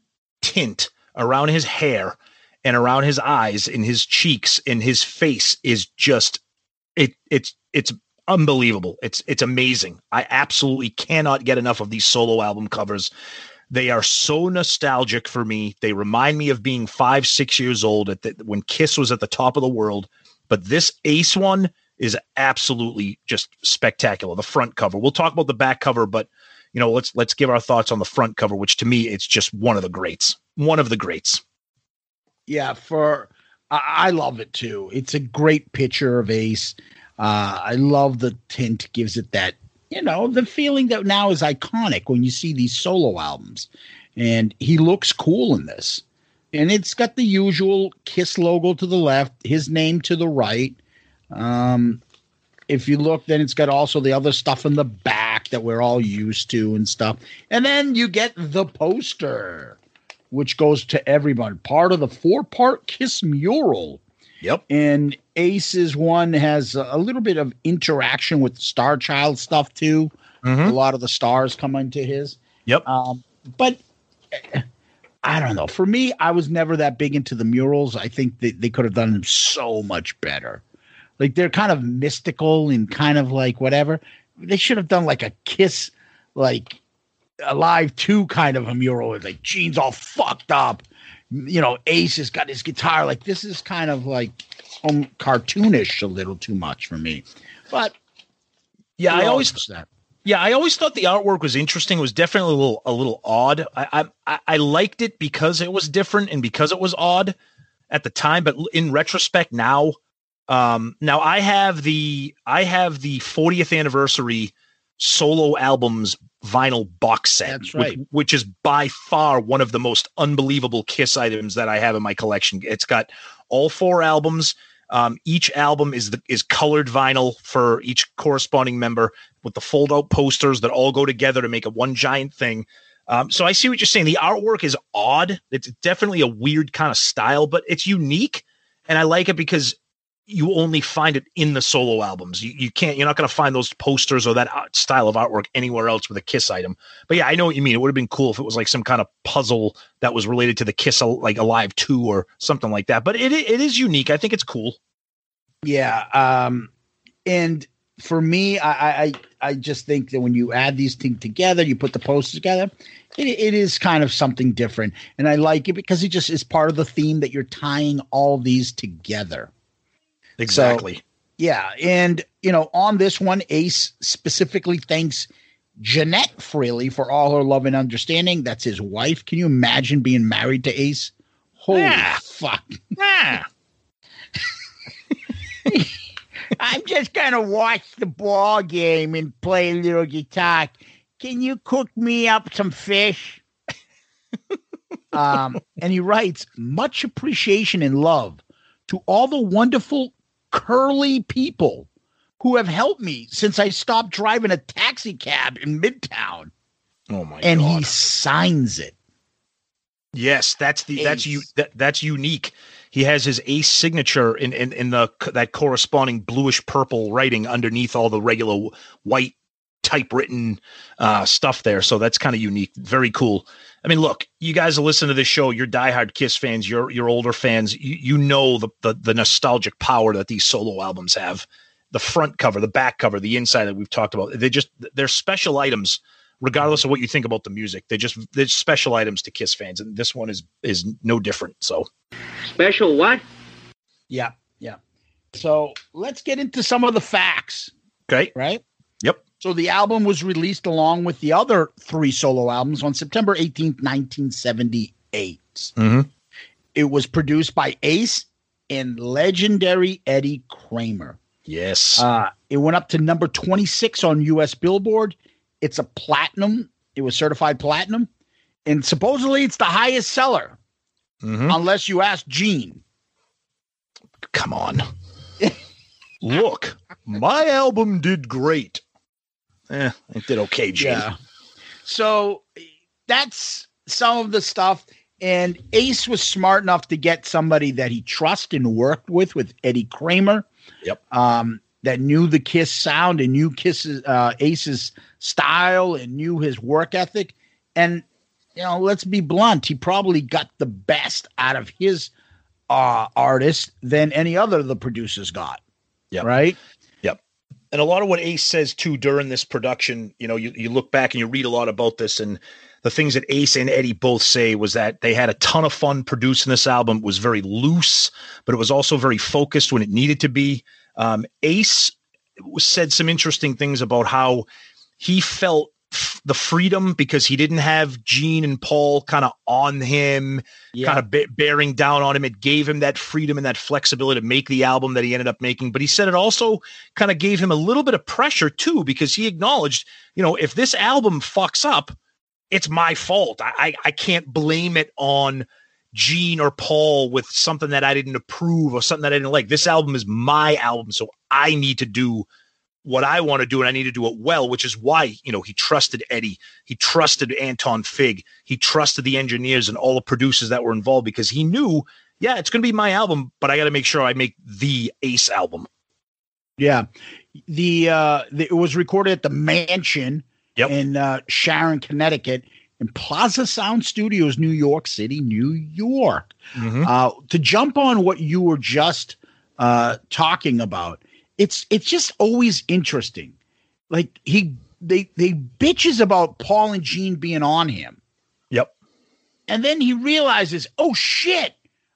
tint around his hair and around his eyes and his cheeks and his face is just it it's it's unbelievable. It's it's amazing. I absolutely cannot get enough of these solo album covers. They are so nostalgic for me. They remind me of being five, six years old at the, when Kiss was at the top of the world. But this Ace one is absolutely just spectacular. The front cover. We'll talk about the back cover, but you know, let's let's give our thoughts on the front cover, which to me it's just one of the greats. One of the greats. Yeah, for I love it too. It's a great picture of Ace. Uh, I love the tint gives it that you know, the feeling that now is iconic when you see these solo albums. And he looks cool in this. And it's got the usual Kiss logo to the left, his name to the right. Um, if you look, then it's got also the other stuff in the back that we're all used to and stuff. And then you get the poster, which goes to everyone. Part of the four part Kiss mural. Yep. And Ace's one has a little bit of interaction with Star Child stuff too. Mhm. A lot of the stars come into his. Yep. Um, but I don't know. For me, I was never that big into the murals. I think that they could have done them so much better. Like they're kind of mystical and kind of like whatever. They should have done like a kiss, like alive two kind of a mural with like Gene's all fucked up. You know, Ace has got his guitar. Like this is kind of like um, cartoonish a little too much for me. But Yeah, I always that. Yeah, I always thought the artwork was interesting. It was definitely a little a little odd. I I, I liked it because it was different and because it was odd at the time. But in retrospect, now, um, now I have the I have the 40th anniversary solo albums vinyl box set. That's which- which is by far one of the most unbelievable Kiss items that I have in my collection. It's got all four albums. Um, each album is the, is colored vinyl for each corresponding member with the fold out posters that all go together to make a one giant thing. Um, so I see what you're saying. The artwork is odd. It's definitely a weird kind of style, but it's unique, and I like it because you only find it in the solo albums. You, you can't. You're not going to find those posters or that style of artwork anywhere else with a Kiss item. But yeah, I know what you mean. It would have been cool if it was like some kind of puzzle that was related to the Kiss, like Alive Two or something like that. But it it is unique. I think it's cool. Yeah. Um, and for me, I, I I- I just think that when you add these things together, you put the posters together, it, it is kind of something different, and I like it because it just is part of the theme that you're tying all these together. Exactly. Yeah, and you know, on this one, Ace specifically thanks Jeanette Frehley for all her love and understanding. That's his wife. Can you imagine being married to Ace? Holy fuck! Ah. I'm just gonna watch the ball game and play a little guitar. Can you cook me up some fish? um, and he writes, much appreciation and love to all the wonderful curly people who have helped me since I stopped driving a taxi cab in Midtown. Oh my and god. he signs it. Yes, that's the that's you that, that's unique. He has his ace signature in in, in the that corresponding bluish purple writing underneath all the regular white typewritten uh, stuff there. So that's kind of unique. Very cool. I mean, look, you guys listen to this show. You're diehard Kiss fans. You're you're older fans. You, you know the, the the nostalgic power that these solo albums have. The front cover, the back cover, the inside that we've talked about. They just they're special items regardless of what you think about the music. They're just they're special items to Kiss fans, and this one is is no different. So Special what? Yeah, yeah. So let's get into some of the facts. Okay. Right? So the album was released along with the other three solo albums on September 18th, 1978. Mm-hmm. It was produced by Ace and legendary Eddie Kramer. Yes. Uh, it went up to number 26 on US Billboard. It's a platinum. It was certified platinum. And supposedly it's the highest seller, Mhm. unless you ask Gene. Come on. Look, my album did great. Eh, it did okay, Gene. Yeah. So that's some of the stuff. And Ace was smart enough to get somebody that he trusted and worked with, with Eddie Kramer. Yep. Um, that knew the Kiss sound and knew Kiss's uh, Ace's style and knew his work ethic. And you know, let's be blunt, he probably got the best out of his uh, artist than any other of the producers got. Yep. Right. And a lot of what Ace says too during this production, you know, you, you look back and you read a lot about this and the things that Ace and Eddie both say was that they had a ton of fun producing this album. It was very loose, but it was also very focused when it needed to be. Um, Ace said some interesting things about how he felt the freedom because he didn't have Gene and Paul kind of on him, Yeah. kind of ba- bearing down on him. It gave him that freedom and that flexibility to make the album that he ended up making. But he said it also kind of gave him a little bit of pressure too, because he acknowledged, you know, if this album fucks up, it's my fault. I, I, I can't blame it on Gene or Paul with something that I didn't approve or something that I didn't like. This album is my album, so I need to do what I want to do and I need to do it well, which is why, you know, he trusted Eddie, he trusted Anton Fig, he trusted the engineers and all the producers that were involved because he knew, yeah, it's going to be my album, but I got to make sure I make the Ace album. Yeah. The uh the, it was recorded at the Mansion Yep. in uh, Sharon, Connecticut, in Plaza Sound Studios, New York City, New York. Mhm. Uh, to jump on what you were just uh, talking about, it's it's just always interesting. Like he they they bitches about Paul and Gene being on him, Yep. and then he realizes, oh shit,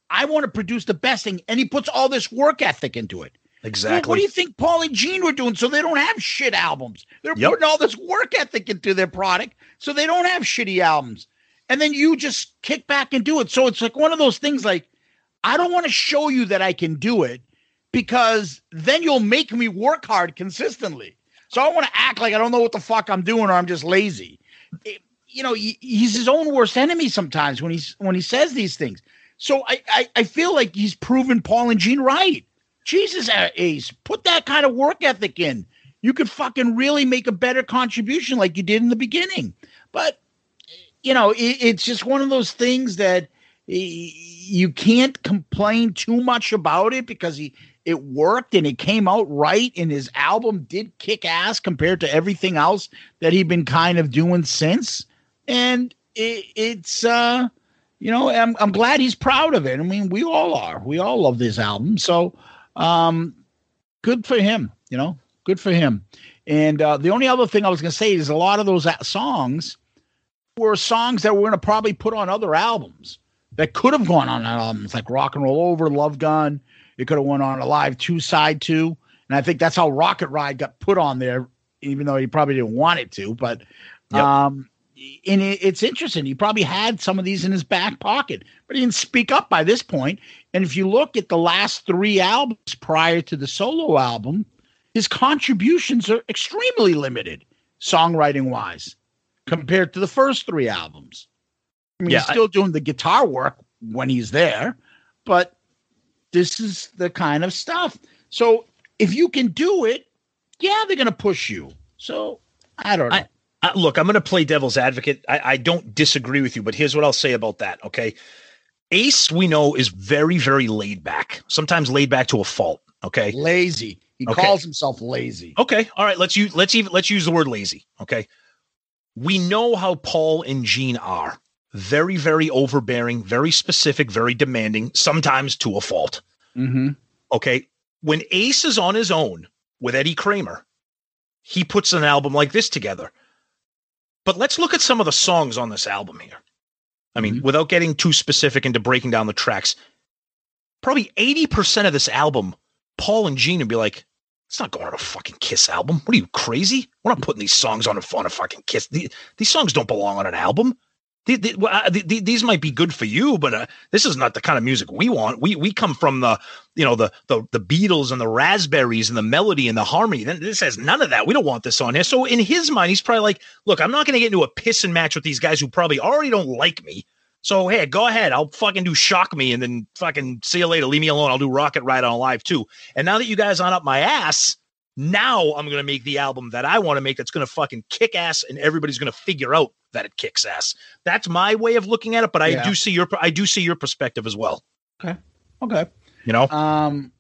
I want to produce the best thing, and he puts all this work ethic into it. Well, Exactly. what do you think Paul and Gene were doing? So they don't have shit albums. They're Yep. putting all this work ethic into their product, so they don't have shitty albums. And then you just kick back and do it. So it's like one of those things. Like I don't want to show you that I can do it because then you'll make me work hard consistently. So I want to act like I don't know what the fuck I'm doing or I'm just lazy. It- you know, he, he's his own worst enemy sometimes when he's when he says these things. So I, I I feel like he's proven Paul and Gene right. Jesus, uh, Ace, put that kind of work ethic in. You could fucking really make a better contribution like you did in the beginning. But you know, it, it's just one of those things that y- you can't complain too much about it because he it worked and it came out right and his album did kick ass compared to everything else that he'd been kind of doing since. And it, it's uh you know I'm, I'm glad he's proud of it. I mean we all are. We all love this album. So um good for him you know good for him. And uh the only other thing i was going to say is a lot of those songs were songs that we're going to probably put on other albums that could have gone on albums like rock and roll over love gun it could have went on a live two side two and i think that's how rocket ride got put on there even though he probably didn't want it to but Yep. um and it, it's interesting. He probably had some of these in his back pocket but he didn't speak up by this point. And if you look at the last three albums prior to the solo album his contributions are extremely limited songwriting wise compared to the first three albums. I mean, Yeah, he's I- still doing the guitar work when he's there, but this is the kind of stuff. So if you can do it, yeah, they're going to push you. So I don't know. I, I, look, I'm going to play devil's advocate. I, I don't disagree with you, but here's what I'll say about that. Okay. Ace, we know, is very, very laid back, sometimes laid back to a fault. Okay. lazy. He Okay. calls himself lazy. Okay. All right. Let's use let's even let's use the word lazy. Okay. We know how Paul and Gene are. Very, very overbearing, very specific, very demanding, sometimes to a fault. Mm-hmm. Okay. When Ace is on his own with Eddie Kramer, he puts an album like this together. But let's look at some of the songs on this album here. I mean, without getting too specific into breaking down the tracks, probably 80% of this album, Paul and Gene would be like, it's not going on a fucking Kiss album. What are you, crazy? We're not putting these songs on a, on a fucking Kiss. These, these songs don't belong on an album. Uh, the- the- these might be good for you, but uh, this is not the kind of music we want. We we come from the you know the the the Beatles and the Raspberries and the melody and the harmony. Then this has none of that. We don't want this on here. So in his mind, he's probably like, look, I'm not going to get into a pissing match with these guys who probably already don't like me. So hey, go ahead. I'll fucking do shock me and then fucking see you later. Leave me alone. I'll do Rocket Ride on live too. And now that you guys aren't up my ass, now I'm gonna make the album that I want to make that's gonna fucking kick ass and everybody's gonna figure out that it kicks ass. That's my way of looking at it, but I Yeah. do see your I do see your perspective as well. Okay. Okay. You know? Um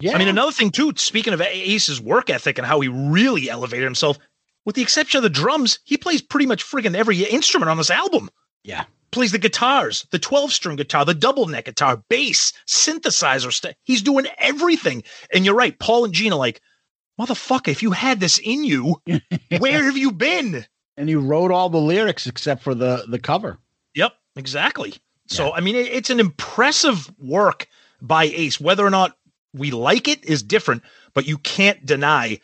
yeah. I mean, another thing too, speaking of Ace's work ethic and how he really elevated himself, with the exception of the drums, he plays pretty much friggin' every instrument on this album. Yeah. Plays the guitars, the 12 string guitar, the double neck guitar, bass, synthesizer. St- he's doing everything. And you're right. Paul and Gina like, motherfucker, if you had this in you, where have you been? And he wrote all the lyrics except for the the cover. Yep, exactly. So, I mean, it, it's an impressive work by Ace. Whether or not we like it is different, but you can't deny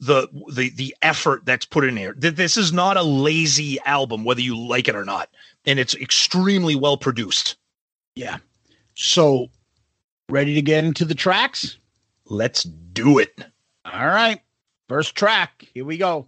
the the the effort that's put in here. Th- This is not a lazy album, whether you like it or not, and it's extremely well produced. Yeah. So ready to get into the tracks? Let's do it. All right. First track. Here we go.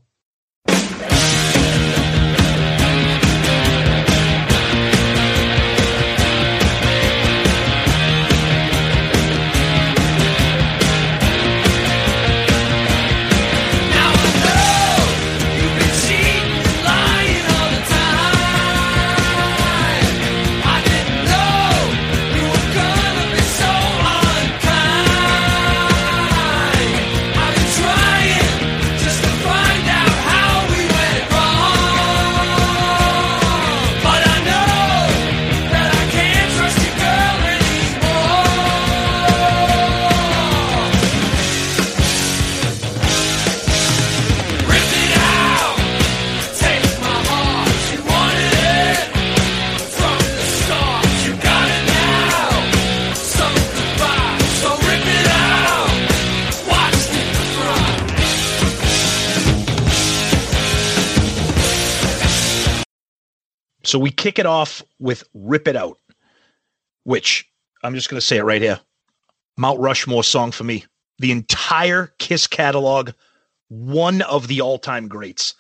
So we kick it off with Rip It Out, which I'm just going to say it right here. Mount Rushmore song for me. The entire Kiss catalog, one of the all time greats.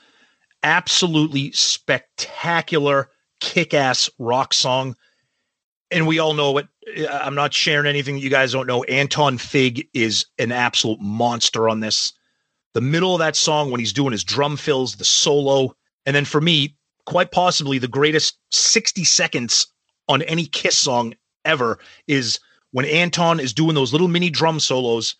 Absolutely spectacular, kick ass rock song. And we all know it. I'm not sharing anything that you guys don't know. Anton Fig is an absolute monster on this. The middle of that song, when he's doing his drum fills, the solo, and then for me, quite possibly the greatest 60 seconds on any Kiss song ever is when Anton is doing those little mini drum solos.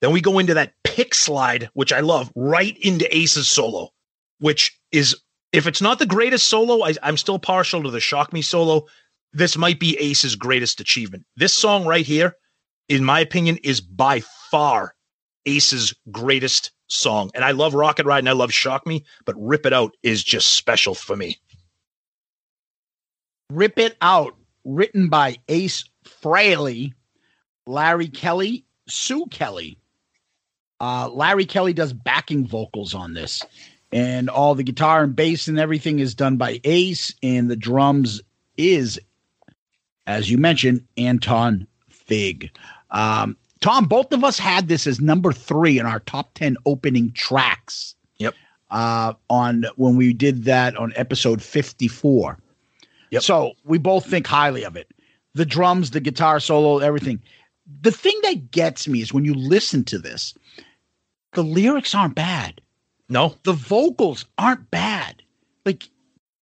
Then we go into that pick slide, which I love, right into Ace's solo, which is, if it's not the greatest solo, I, I'm still partial to the Shock Me solo. This might be Ace's greatest achievement. This song right here, in my opinion, is by far Ace's greatest song. And I love Rocket Ride and I love Shock Me, but Rip It Out is just special for me. Rip It Out, written by Ace Frehley, Larry Kelly, Sue Kelly. Uh, Larry Kelly does backing vocals on this, and all the guitar and bass and everything is done by Ace, and the drums is, as you mentioned, Anton Fig. Um, Tom, both of us had this as number three in our top 10 opening tracks. Yep. Uh, on when we did that on episode 54. Yep. So we both think highly of it. The drums, the guitar solo, everything. The thing that gets me is when you listen to this, the lyrics aren't bad. No. The vocals aren't bad. Like,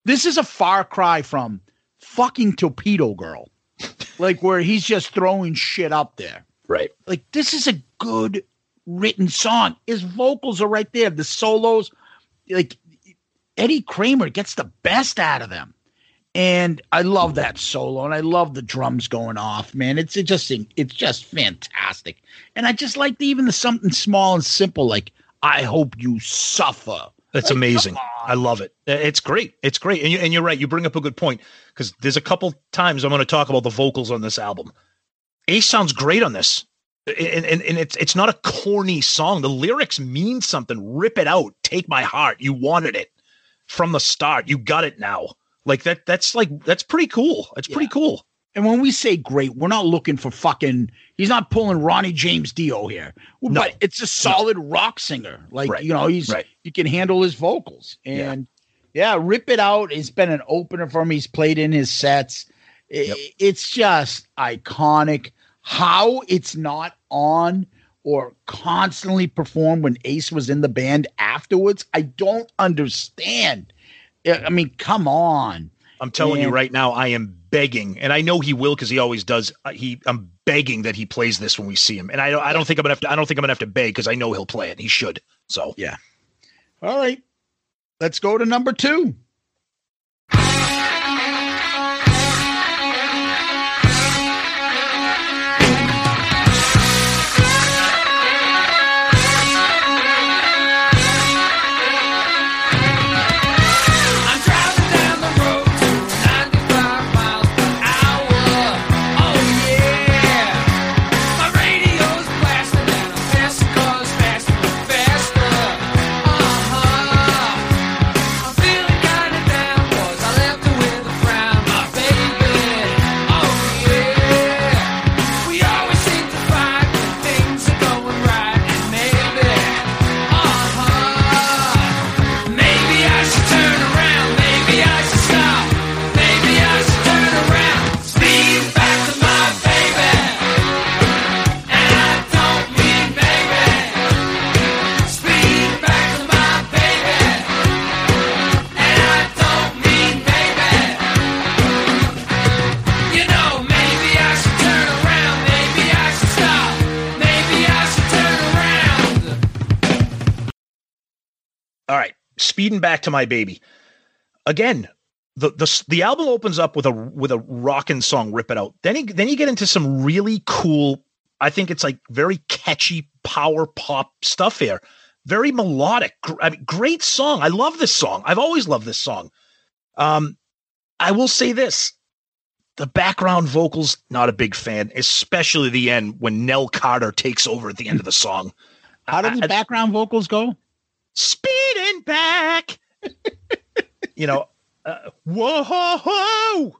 this is a far cry from fucking Torpedo Girl, like where he's just throwing shit up there. Right. Like this is a good written song. His vocals are right there. The solos, like Eddie Kramer gets the best out of them. And I love that solo, and I love the drums going off, man. It's it just it's just fantastic, and I just like the, even the something small and simple, like "I hope you suffer." That's Like, amazing. I love it. Uh, it's great. It's great. And, you, and you're right. You bring up a good point because there's a couple times I'm going to talk about the vocals on this album. Ace sounds great on this. And, and, and it's it's not a corny song. The lyrics mean something. Rip it out. Take my heart. You wanted it from the start. You got it now. Like that. That's like that's pretty cool. It's pretty cool. And when we say great, we're not looking for fucking. He's not pulling Ronnie James Dio here, No. but it's a solid rock singer. Like Right. you know, he's Right. you can handle his vocals, and yeah. rip it out. It's been an opener for him. He's played in his sets. I- It's just iconic. How it's not on or constantly performed when Ace was in the band afterwards, I don't understand. I mean, come on. I'm telling you right now, I am begging, and I know he will because he always does. uh, He, I'm begging that he plays this when we see him, and I don't. I don't think I'm gonna have to. I don't think I'm gonna have to beg because I know he'll play it. He should. So yeah. All right. Let's go to number two. Speeding back to my baby. Again, the the the album opens up with a with a rockin' song, "Rip It Out." Then you then you get into some really cool. I think it's like very catchy power pop stuff here. Very melodic. I mean, great song. I love this song. I've always loved this song. Um, I will say this: the background vocals, not a big fan, especially the end when Nell Carter takes over at the end of the song. How do the background vocals go? Speeding back. you know, Uh, whoa, whoa,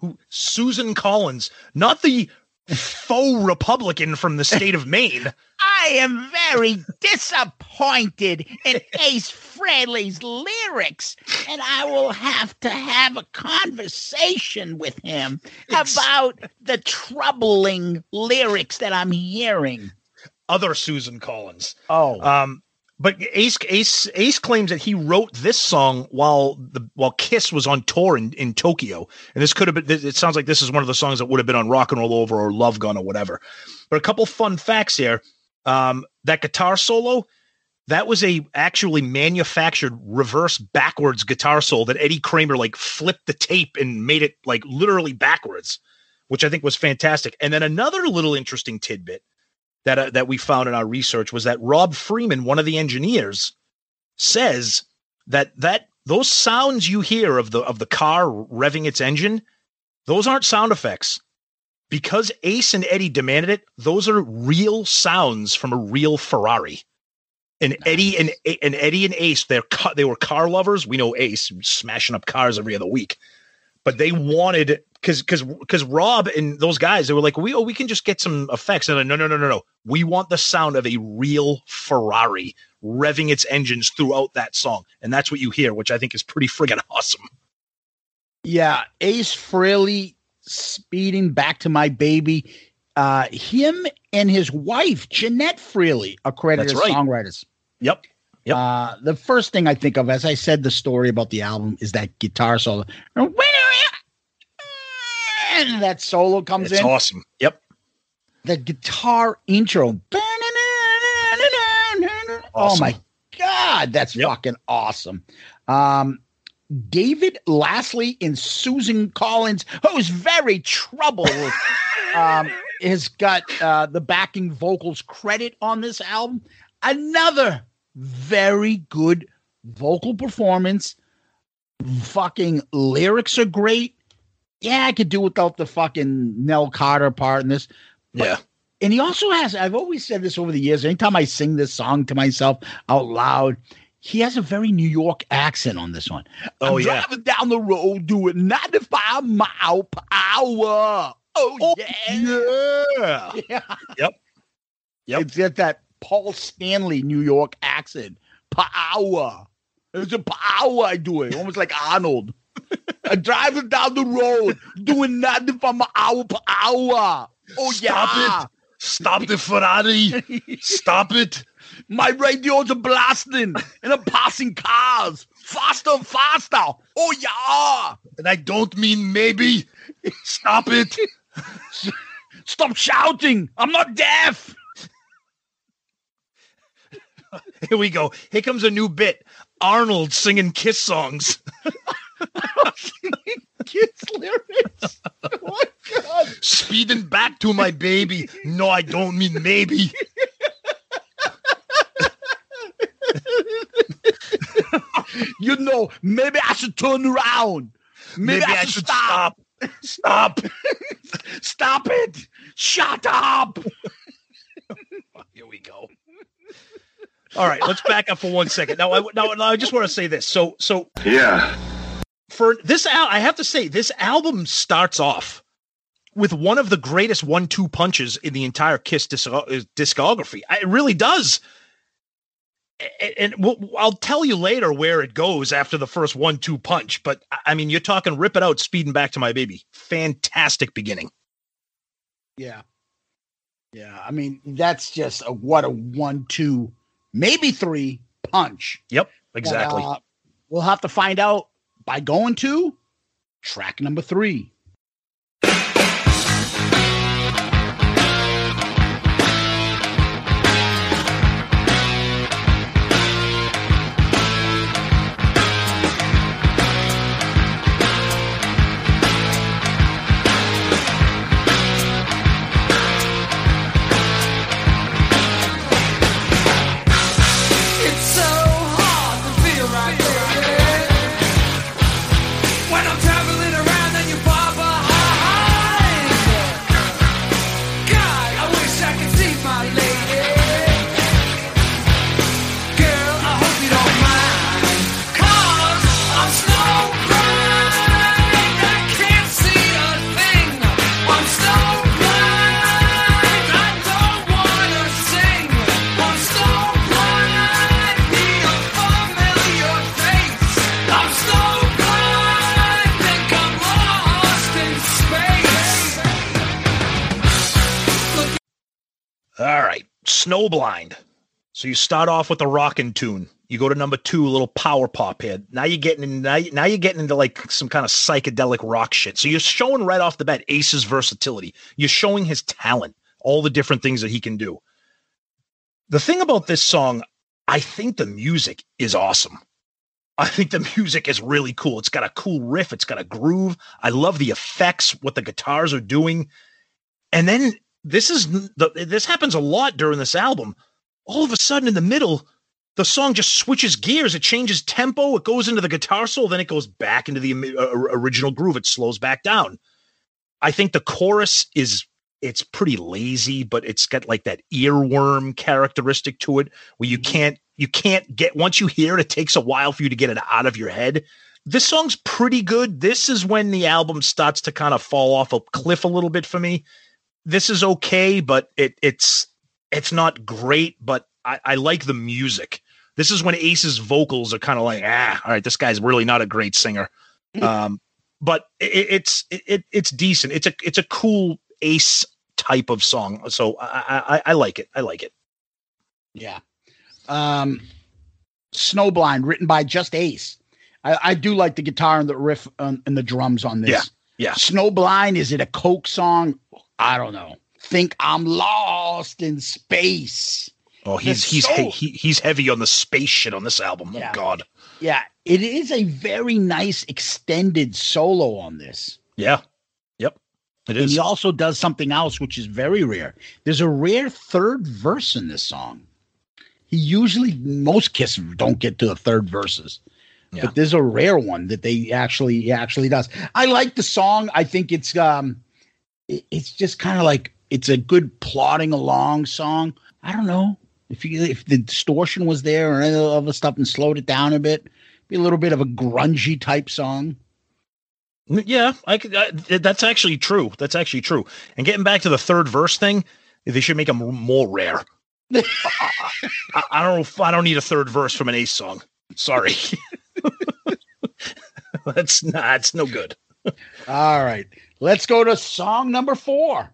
who? Susan Collins, not the faux Republican from the state of Maine. I am very disappointed in Ace Frehley's lyrics, and I will have to have a conversation with him about the troubling lyrics that I'm hearing. Other Susan Collins. Oh, Um, but Ace Ace Ace claims that he wrote this song while the while Kiss was on tour in, in Tokyo, and this could have been. It sounds like this is one of the songs that would have been on Rock and Roll Over or Love Gun or whatever. But a couple fun facts here: um, that guitar solo, that was a actually manufactured reverse backwards guitar solo that Eddie Kramer like flipped the tape and made it like literally backwards, which I think was fantastic. And then another little interesting tidbit that uh, that we found in our research was that Rob Freeman, one of the engineers, says that that those sounds you hear of the of the car revving its engine, those aren't sound effects. Because Ace and Eddie demanded it, those are real sounds from a real Ferrari. And Eddie and and Eddie and Ace, they're ca- they were car lovers. We know Ace smashing up cars every other week, but they wanted because because because Rob and those guys they were like we oh we can just get some effects and they're like, no no no no no we want the sound of a real Ferrari revving its engines throughout that song and that's what you hear which I think is pretty friggin' awesome. Yeah, Ace Frehley speeding back to my baby. Uh, him and his wife Jeanette Frehley are credited as right. songwriters. Yep. Yep. Uh, the first thing I think of, as I said, the story about the album is that guitar solo. And that solo comes It's in. awesome. Yep. The guitar intro. Oh my god, that's fucking awesome. Um, David Lasley and Susan Collins, who's very troubled, um, has got uh, the backing vocals credit on this album. Another very good vocal performance. Fucking lyrics are great. Yeah, I could do without the fucking Nell Carter part in this. Yeah. And he also has, I've always said this over the years, anytime I sing this song to myself out loud, he has a very New York accent on this one. Oh, I'm yeah. driving down the road doing 95 mile per hour. Oh, oh, yeah. Yeah. Yep. Yep. It's got that Paul Stanley New York accent. Hour. It's a hour I do it, almost like Arnold. I'm driving down the road doing 95 mile hour per hour. Oh, Stop yeah. it. Stop the Ferrari. Stop it. My radios are blasting and I'm passing cars faster and faster. Oh, yeah. And I don't mean maybe. Stop it. Stop shouting. I'm not deaf. Here we go. Here comes a new bit. Arnold singing Kiss songs. Kiss lyrics. Oh, my God. Speeding back to my baby. No, I don't mean maybe. you know, maybe I should turn around. Maybe, I, should stop. Stop. Stop it. Shut up. Here we go. All right, let's back up for one second. Now, I, now, now I just want to say this. So, so Yeah. For this al- I have to say this album starts off with one of the greatest one-two punches in the entire Kiss uh, discography. It really does. And I'll tell you later where it goes after the first one-two punch. But I- mean, you're talking "Rip It Out," speeding back to my baby. Fantastic beginning. Yeah. Yeah. I mean, that's just a what a one, two, maybe three punch. Yep, exactly. But, uh, we'll have to find out by going to track number three. Snowblind. So you start off with a rockin' tune. You go to number two, a little power pop hit. Now you're getting in, now, now you're getting into like some kind of psychedelic rock shit. So you're showing right off the bat Ace's versatility. You're showing his talent, all the different things that he can do. The thing about this song, I think the music is awesome. I think the music is really cool. It's got a cool riff, it's got a groove. I love the effects, what the guitars are doing. And then this is the this happens a lot during this album. All of a sudden in the middle, the song just switches gears. It changes tempo. It goes into the guitar solo, then it goes back into the uh, original groove. It slows back down. I think the chorus is it's pretty lazy, but it's got like that earworm characteristic to it where you can't you can't get once you hear it, it takes a while for you to get it out of your head. This song's pretty good. This is when the album starts to kind of fall off a cliff a little bit for me. This is okay, but it it's it's not great, but I, I like the music. This is when Ace's vocals are kind of like, ah, all right, this guy's really not a great singer. Um, but it, it's it, it's decent. It's a it's a cool Ace type of song. So I, I, I like it. I like it. Yeah. Um, Snowblind, written by just Ace. I, I do like the guitar and the riff on, and the drums on this. Yeah. Yeah. Snowblind, is it a Coke song? I don't know. Think I'm lost in space. Oh, he's It's he's so- he, he- he's heavy on the space shit on this album. Oh Yeah. God. Yeah, it is a very nice extended solo on this. Yeah. Yep. It And is. he also does something else, which is very rare. There's a rare third verse in this song. He usually, most Kiss don't get to the third verses, Yeah. but there's a rare one that they actually actually does. I like the song. I think it's um, it's just kind of like it's a good plodding along song. I don't know if you if the distortion was there or any other stuff and slowed it down a bit, be a little bit of a grungy type song. Mm, yeah, I could. I, that's actually true. That's actually true. And getting back to the third verse thing, they should make them more rare. I, I don't. know I don't need a third verse from an Ace song. Sorry. that's not. That's no good. All right. Let's go to song number four.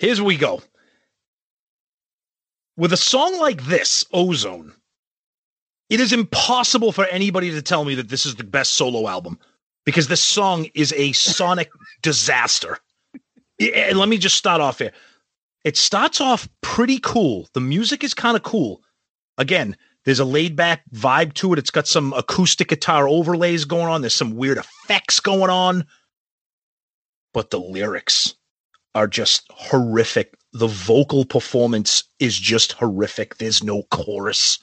Here's where we go. With a song like this, Ozone, it is impossible for anybody to tell me that this is the best solo album because this song is a sonic disaster. And let me just start off here. It starts off pretty cool. The music is kind of cool. Again, there's a laid back vibe to it. It's got some acoustic guitar overlays going on. There's some weird effects going on. But the lyrics, are just horrific. The vocal performance is just horrific. There's no chorus.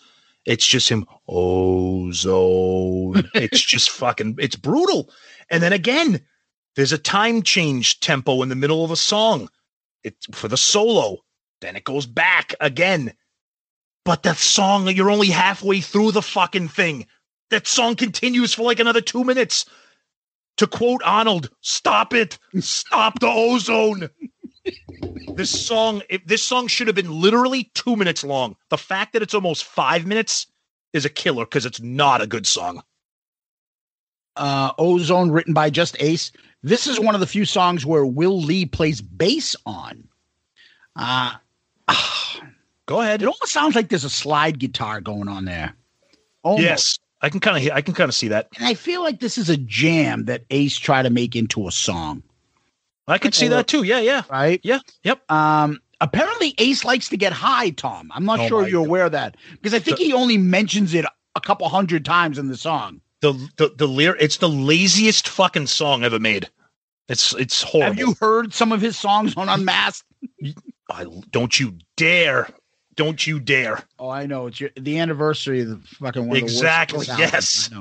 It's just him, ozone. it's just fucking, it's brutal. And then again, there's a time change tempo in the middle of a song. It's for the solo. Then it goes back again. But that song, you're only halfway through the fucking thing. That song continues for like another two minutes. To quote Arnold, stop it. Stop the ozone. this song, if this song should have been literally two minutes long. The fact that it's almost five minutes is a killer because it's not a good song. uh, Ozone, written by Just Ace. This is one of the few songs where Will Lee plays bass on. Uh, Go ahead. It almost sounds like there's a slide guitar going on there. Almost. Yes, I can kind of hear I can kind of see that. And I feel like this is a jam that Ace tried to make into a song. I could see that too. Yeah, yeah. Right? Yeah. Yep. Um apparently Ace likes to get high, Tom. I'm not Oh sure you're aware of that. Because I think The- he only mentions it a couple hundred times in the song. The the the lyric it's the laziest fucking song ever made. It's it's horrible. Have you heard some of his songs on Unmasked? I, don't you dare. Don't you dare. Oh, I know. It's your, the anniversary of the fucking one of the Exactly. Yes.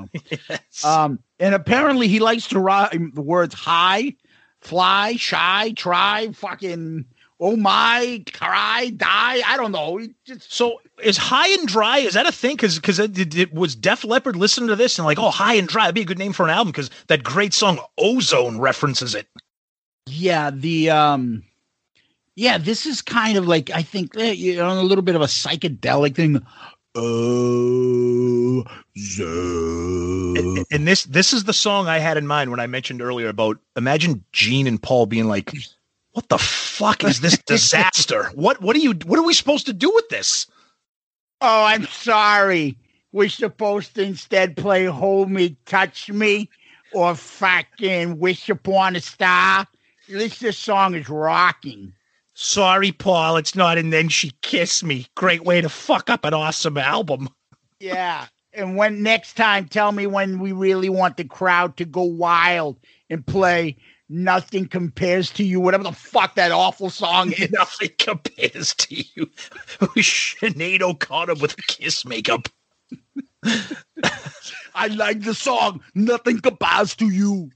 Yes. Um, and apparently he likes to rhyme the words high, fly, shy, try, fucking, oh my, cry, die. I don't know. Just So is high and dry? Is that a thing? Because because it, it, it was Def Leppard listening to this and like, oh, high and dry, that'd be a good name for an album because that great song Ozone references it. yeah, the um, yeah, this is kind of like I think eh, you know a little bit of a psychedelic thing. Oh, And, and this this is the song I had in mind when I mentioned earlier about imagine Gene and Paul being like, "What the fuck is this disaster? what what are you what are we supposed to do with this?" Oh, I'm sorry. We're supposed to instead play Hold Me, Touch Me, or fucking Wish Upon a Star. At least this song is rocking. Sorry, Paul, it's not. And then she kissed me. Great way to fuck up an awesome album. Yeah. And when next time, tell me when we really want the crowd to go wild and play Nothing Compares to You, whatever the fuck that awful song is. Nothing compares to you. Sinead O'Connor with a kiss makeup. I like the song Nothing Compares to You.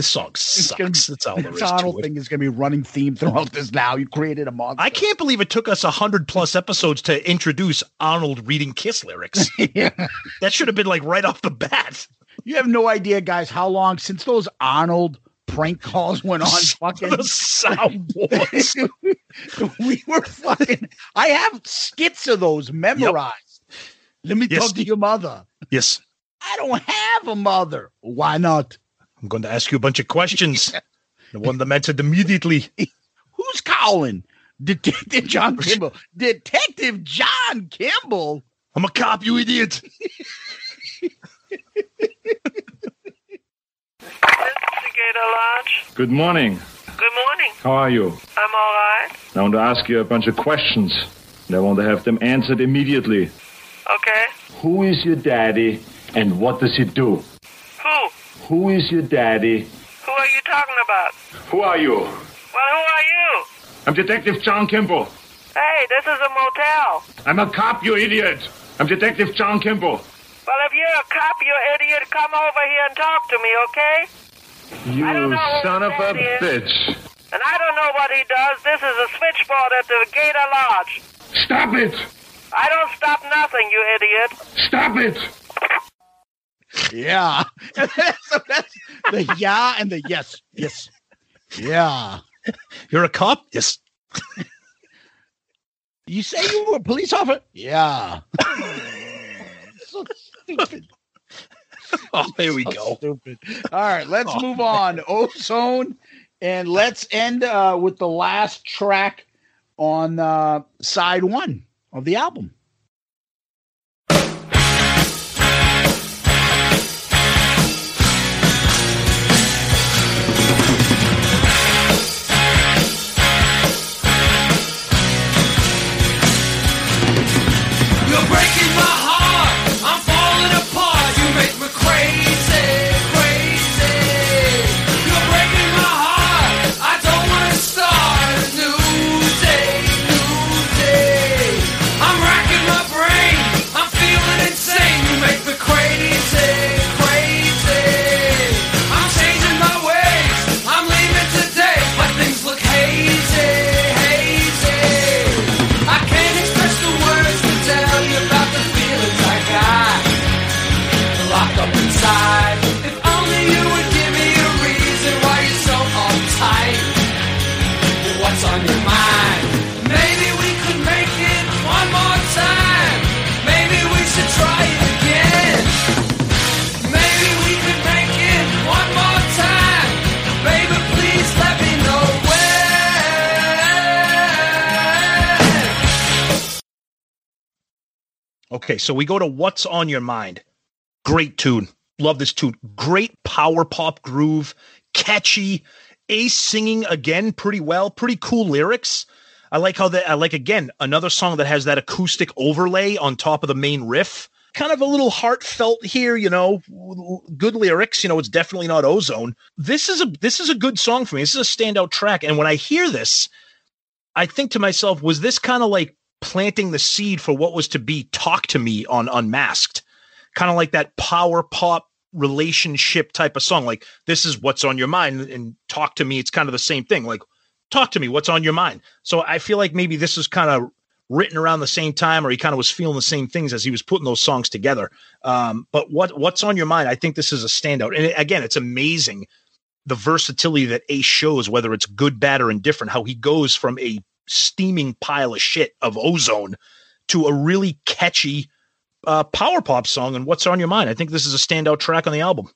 This song sucks. gonna- That's all there is Arnold to it. thing is going to be running theme throughout this now. You created a monster. I can't believe it took us a hundred plus episodes to introduce Arnold reading Kiss lyrics. yeah. That should have been like right off the bat. You have no idea, guys, how long since those Arnold prank calls went on. Fucking The soundboards. we were fucking. I have skits of those memorized. Let me Yes. talk to your mother. yes, I don't have a mother. Why not? I'm going to ask you a bunch of questions. The one that answered immediately. Who's calling? Detective John Kimball. Detective John Kimball. I'm a cop, you idiot. Investigator Lodge. Good morning. Good morning. How are you? I'm all right. I want to ask you a bunch of questions, and I want to have them answered immediately. Okay. Who is your daddy, and what does he do? Who? Is your daddy? Who are you talking about? Who are you? Well, who are you? I'm Detective John Kimball. Hey, this is a motel. I'm a cop, you idiot. I'm Detective John Kimball. Well, if you're a cop, you idiot, come over here and talk to me, okay? You I don't know who son of a is. bitch. And I don't know what he does. This is a switchboard at the Gator Lodge. Stop it! I don't stop nothing, you idiot. Stop it! Yeah. so that's the yeah and the yes. Yes. Yeah. You're a cop? Yes. You say you were a police officer? Yeah. so stupid. Oh, there we So go. Stupid. All right, let's Oh, move on. Ozone, and let's end uh, with the last track on uh, side one of the album. Okay, so we go to What's on Your Mind. Great tune. Love this tune. Great power pop groove, catchy. Ace singing again pretty well, pretty cool lyrics. I like how that I like again another song that has that acoustic overlay on top of the main riff. Kind of a little heartfelt here, you know, good lyrics, you know, it's definitely not ozone. This is a this is a good song for me. This is a standout track and when I hear this, I think to myself, was this kind of like planting the seed for what was to be Talk to Me on Unmasked? Kind of like that power pop relationship type of song. Like, this is what's on your mind, and Talk to Me, it's kind of the same thing. Like, talk to me, what's on your mind? So I feel like maybe this is kind of written around the same time, or he kind of was feeling the same things as he was putting those songs together. Um, but what what's on your mind? I think this is a standout. And again, it's amazing the versatility that Ace shows, whether it's good, bad, or indifferent, how he goes from a steaming pile of shit of ozone to a really catchy uh, power pop song. And what's on your mind? I think this is a standout track on the album.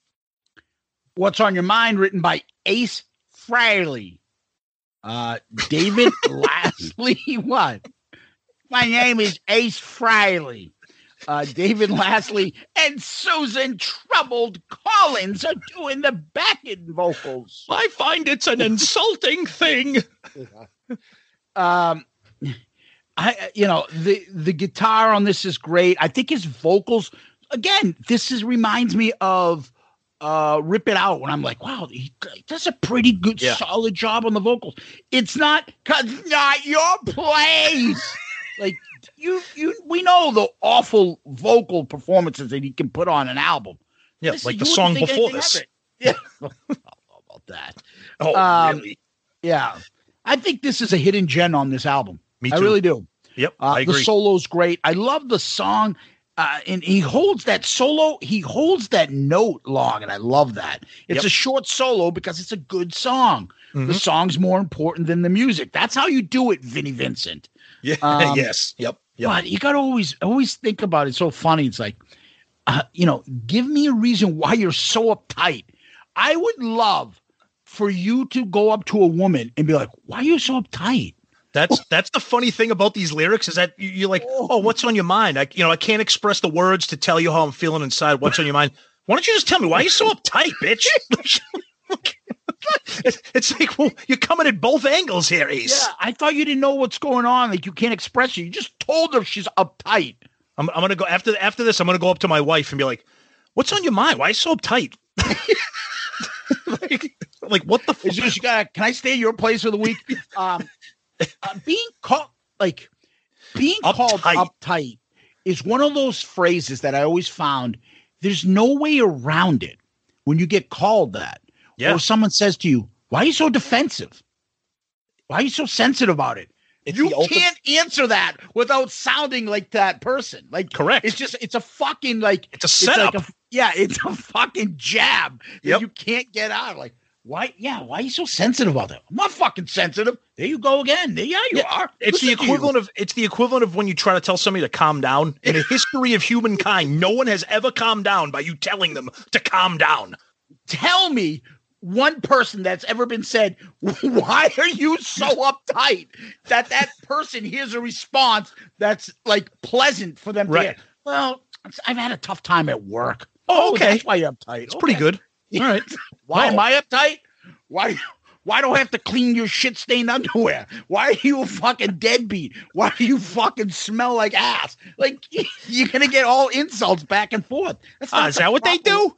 What's on your mind? Written by Ace Frehley. Uh, David Lasley. What? My name is Ace Frehley. Uh, David Lasley and Susan Troubled Collins are doing the backing vocals. I find it's an insulting thing. um, I you know the the guitar on this is great. I think his vocals again. This is reminds me of uh rip it out when i'm like wow he, he does a pretty good Yeah. solid job on the vocals it's not cause not your place like you you we know the awful vocal performances that he can put on an album Yeah, This- like the song before this. yeah I don't know about that Oh, Um, really? yeah i think this is a hidden gem on this album Me i really do Yep, uh, I the solo's great. I love the song. Uh, and he holds that solo, he holds that note long, and I love that. It's Yep. a short solo because it's a good song. The Mhm. song's more important than the music. That's how you do it, Vinnie Vincent. Yeah. Um, yes. Yep. Yep. But you got to always always think about it. It's so funny. It's like, uh, you know, give me a reason why you're so uptight. I would love for you to go up to a woman and be like, "Why are you so uptight?" That's that's the funny thing about these lyrics is that you- you're like, oh, what's on your mind? I you know I can't express the words to tell you how I'm feeling inside. What's on your mind? Why don't you just tell me why are you so uptight, bitch? it's, it's like well, you're coming at both angles here, Ace. Yeah, I thought you didn't know what's going on. Like you can't express it. You just told her she's uptight. I'm I'm gonna go after after this. I'm gonna go up to my wife and be like, "What's on your mind? Why are you so uptight?" like, like what the? It's just you gotta. Can I stay at your place for the week? Um, uh, being called like being called uptight is one of those phrases that I always found. There's no way around it when you get called that, Yeah. or someone says to you, "Why are you so defensive? Why are you so sensitive about it?" you the ulti- can't answer that without sounding like that person. Like correct. It's just it's a fucking like it's a setup. like a- yeah, it's a fucking jab that Yep. you can't get out. of. Like why? Yeah, why are you so sensitive about that? I'm not fucking sensitive. There you go again. There, yeah, you are. It's the Listen to you. equivalent of it's the equivalent of when you try to tell somebody to calm down. In the history of humankind, no one has ever calmed down by you telling them to calm down. Tell me one person that's ever been said, "Why are you so uptight?" That that person hears a response that's like pleasant for them to Right. hear. Well, I've had a tough time at work. Oh, oh okay. that's why you're uptight. It's pretty good. All right. Why Wow. am oh. I uptight? Why? Why do I have to clean your shit stained underwear? Why are you a fucking deadbeat? Why do you fucking smell like ass? Like you're gonna get all insults back and forth. That's uh, not is that what they do?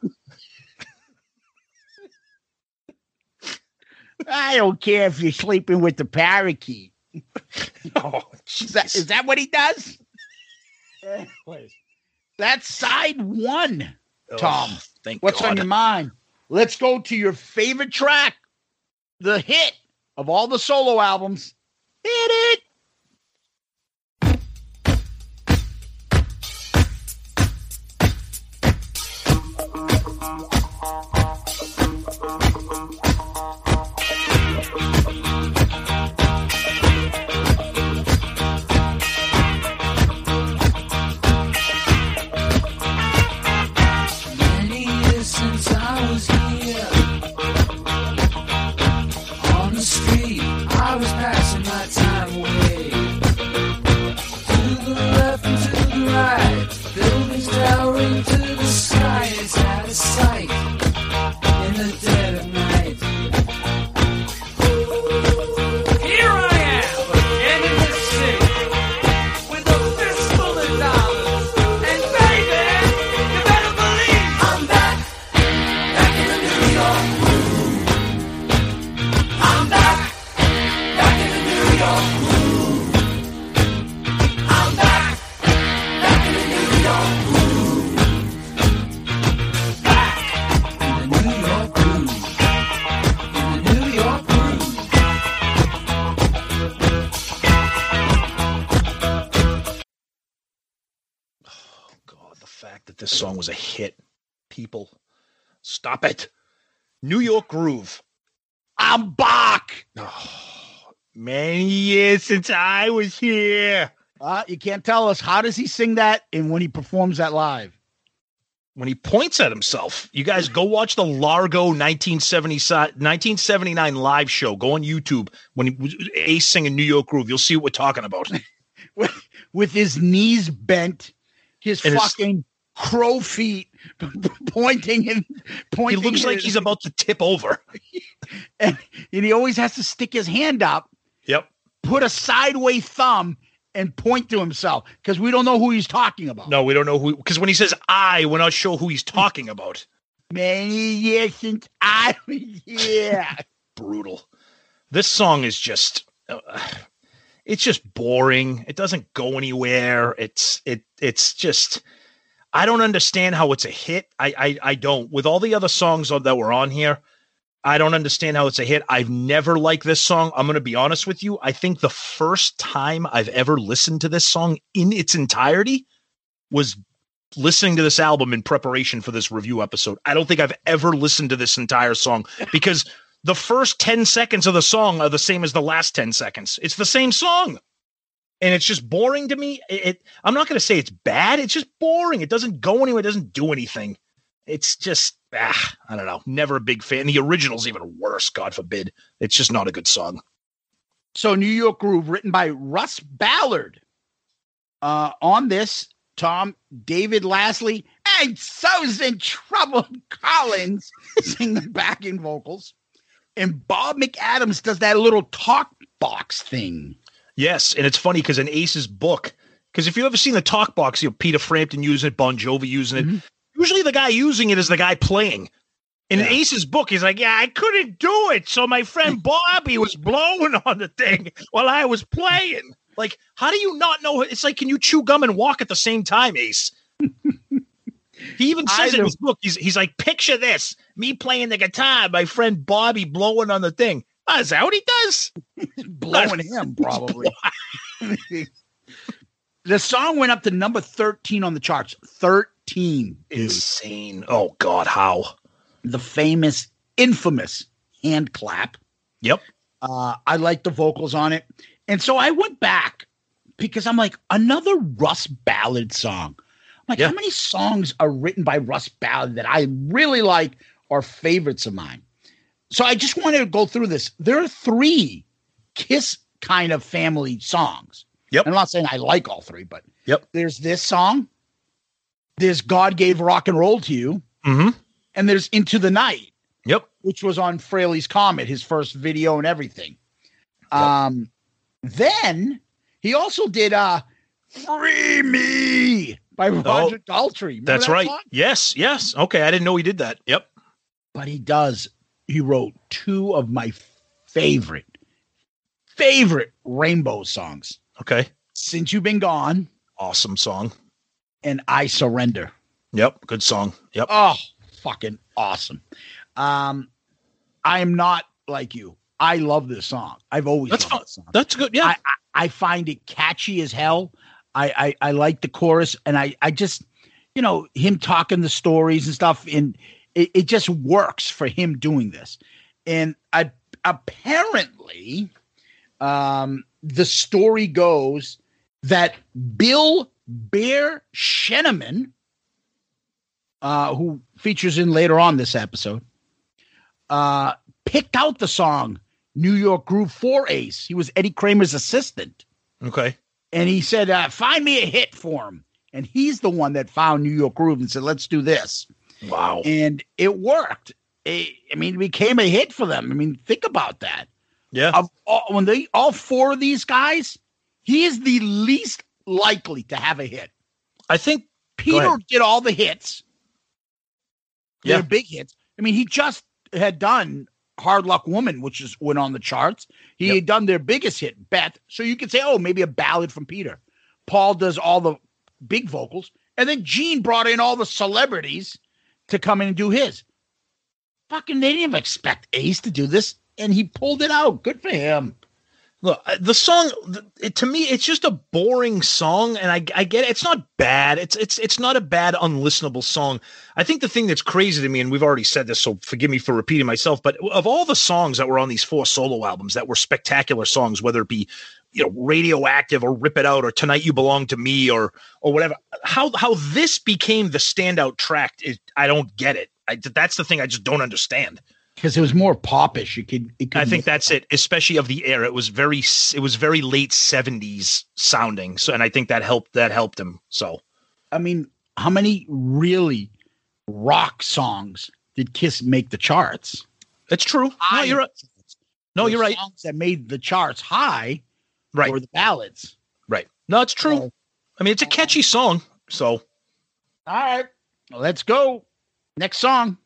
I don't care if you're sleeping with the parakeet. oh, is, that, is that what he does? That's side one, Tom. Oh, thank What's on your mind? Let's go to your favorite track, the hit of all the solo albums. Hit it. New Groove. I'm back. Oh, many years since I was here. Uh, you can't tell us how does he sing that and when he performs that live. When he points at himself, you guys go watch the Largo 1970, 1979 live show. Go on YouTube when he was Ace singing New York Groove. You'll see what we're talking about. with, with his knees bent, his And his- fucking crow feet pointing and pointing. He looks like he's about to tip over. and, and he always has to stick his hand up, Yep. put a sideways thumb, and point to himself because we don't know who he's talking about. No, we don't know who because when he says I, we're not sure who he's talking about. Many years since I was here. Brutal. This song is just uh, it's just boring. It doesn't go anywhere. It's it it's just I don't understand how it's a hit. I I, I don't. With all the other songs that were on here, I don't understand how it's a hit. I've never liked this song. I'm going to be honest with you. I think the first time I've ever listened to this song in its entirety was listening to this album in preparation for this review episode. I don't think I've ever listened to this entire song because the first 10 seconds of the song are the same as the last 10 seconds. It's the same song. And it's just boring to me. It, it- I'm not going to say it's bad. It's just boring. It doesn't go anywhere. It doesn't do anything. It's just, ah, I don't know. Never a big fan. The original's even worse, God forbid. It's just not a good song. So New York Groove, written by Russ Ballard. Uh, on this, Tom, David Lasley, and Susan Trouble Collins sing the backing vocals. And Bob McAdams does that little talk box thing. Yes, and it's funny because in Ace's book, because if you've ever seen the talk box, you know Peter Frampton using it, Bon Jovi using it. Mm-hmm. Usually, the guy using it is the guy playing. In Ace's book, he's like, "Yeah, I couldn't do it, so my friend Bobby was blowing on the thing while I was playing." Like, how do you not know? It's like, can you chew gum and walk at the same time, Ace? he even says in his book. He's he's like, picture this: me playing the guitar, my friend Bobby blowing on the thing. Oh, is that what he does? Blowing him, probably. the song went up to number 13 on the charts. 13. Insane. Oh, God, how? The famous, infamous hand clap. Yep. Uh, I like the vocals on it. And so I went back because I'm like, another Russ Ballard song. I'm like, how many songs are written by Russ Ballard that I really like are favorites of mine? So I just wanted to go through this. There are three Kiss kind of family songs. Yep. I'm not saying I like all three, but yep. There's this song. There's God Gave Rock and Roll to You. Mm-hmm. And there's Into the Night. Yep. Which was on Frehley's Comet, his first video and everything. Um, then he also did uh Free Me by Roger Daltrey. Remember Oh, That's that right. song? Yes, yes. Okay, I didn't know he did that. Yep. But he does. He wrote two of my favorite, favorite Rainbow songs. Okay. Since You've Been Gone. Awesome song. And I Surrender. Yep. Good song. Yep. Oh, fucking awesome. Um, I am not like you. I love this song. I've always That's song. That's good. Yeah. I, I, I find it catchy as hell. I, I I like the chorus, and I I just you know him talking the stories and stuff, and it, it just works for him doing this. And I apparently, um, the story goes that Bill Bear Sheneman, uh, who features in later on this episode, uh, picked out the song New York Groove for Ace. He was Eddie Kramer's assistant. Okay. And he said, uh, find me a hit for him. And he's the one that found New York Groove and said, let's do this. Wow. And it worked. It- I mean, it became a hit for them. I mean, think about that. Yeah. Of all, when they all four of these guys, he is the least likely to have a hit. I think Peter did all the hits. Yeah. Big hits. I mean, he just had done Hard Luck Woman, which is went on the charts. He had done their biggest hit, Beth. So you could say, oh, maybe a ballad from Peter. Paul does all the big vocals, and then Gene brought in all the celebrities to come in and do his. Fucking, they didn't even expect Ace to do this, and he pulled it out. Good for him. Look, uh, the song it, to me, it's just a boring song, and I, I get it. It's not bad. It's it's it's not a bad, unlistenable song. I think the thing that's crazy to me, and we've already said this, so forgive me for repeating myself, but of all the songs that were on these four solo albums that were spectacular songs, whether it be you know radioactive or rip it out or tonight you belong to me or or whatever how how this became the standout track is i don't get it I, that's the thing i just don't understand because it was more popish. You could, it I think that's it, especially of the era. It was very, it was very late seventies sounding. So, and I think that helped. That helped him. So, I mean, how many really rock songs did Kiss make the charts? That's true. No, you're right. No, you're right. Songs that made the charts high, Right. Or the ballads. Right. No, it's true. I mean, it's a catchy song. So, All right, let's go. Next song.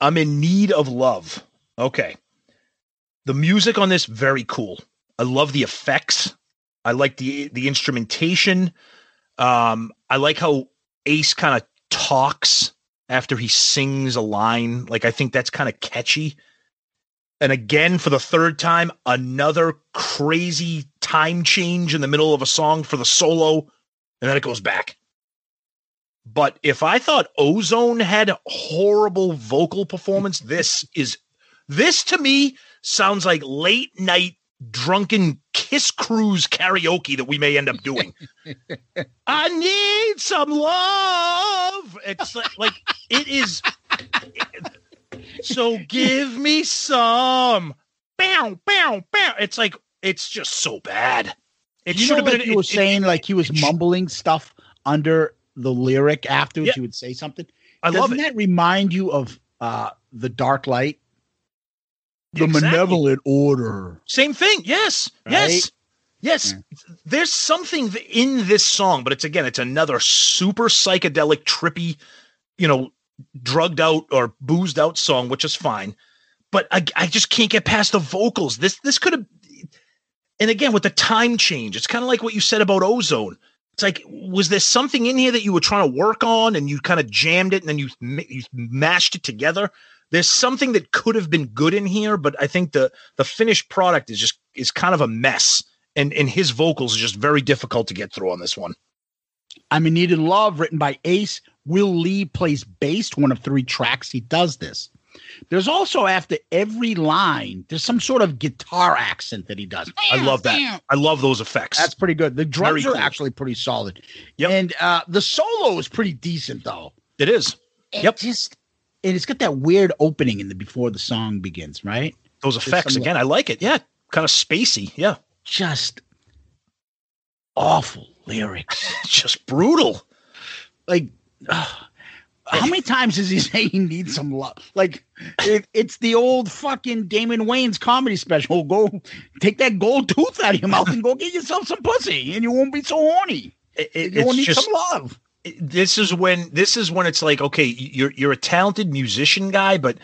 I'm in need of love. Okay. The music on this very cool. I love the effects. I like the the instrumentation. Um, I like how Ace kind of talks after he sings a line. Like I think that's kind of catchy. And again, for the third time, another crazy time change in the middle of a song for the solo, and then it goes back. But if I thought Ozone had horrible vocal performance, this is this to me sounds like late night drunken kiss cruise karaoke that we may end up doing. I need some love. It's like, like it is. so give me some. Bow, bow, bow. It's like it's just so bad. It you should know, have been. like you were it- it- saying, like he was mumbling stuff under the lyric afterwards. Yeah. He would say something. I Doesn't love it. that remind you of uh the Dark Light? The Exactly. Malevolent Order. Same thing. Yes. Yes. Yes. There's something in this song, but it's again, it's another super psychedelic, trippy, you know, drugged out or boozed out song, which is fine. But I, I just can't get past the vocals. This this could have and again with the time change, it's kind of like what you said about ozone. It's like, was there something in here that you were trying to work on and you kind of jammed it and then you you mashed it together? There's something that could have been good in here, but I think the the finished product is just is kind of a mess. And and his vocals are just very difficult to get through on this one. I'm in Need of Love, written by Ace. Will Lee plays bass, one of three tracks he does this. There's also after every line, there's some sort of guitar accent that he does. I love that. I love those effects. That's pretty good. The drums Very are cool. actually pretty solid. And uh the solo is pretty decent though. It is. It Yep. Just and it's got that weird opening in the before the song begins, right? Those effects some- again, I like it. Yeah, kind of spacey. Yeah, Just awful lyrics. just brutal. Like ugh. How many times does he say he needs some love? Like it, it's the old fucking Damon Wayans comedy special. Go take that gold tooth out of your mouth and go get yourself some pussy, and you won't be so horny. It- it- you won't need just- some love. This is when this is when it's like, okay, you're you're a talented musician guy, but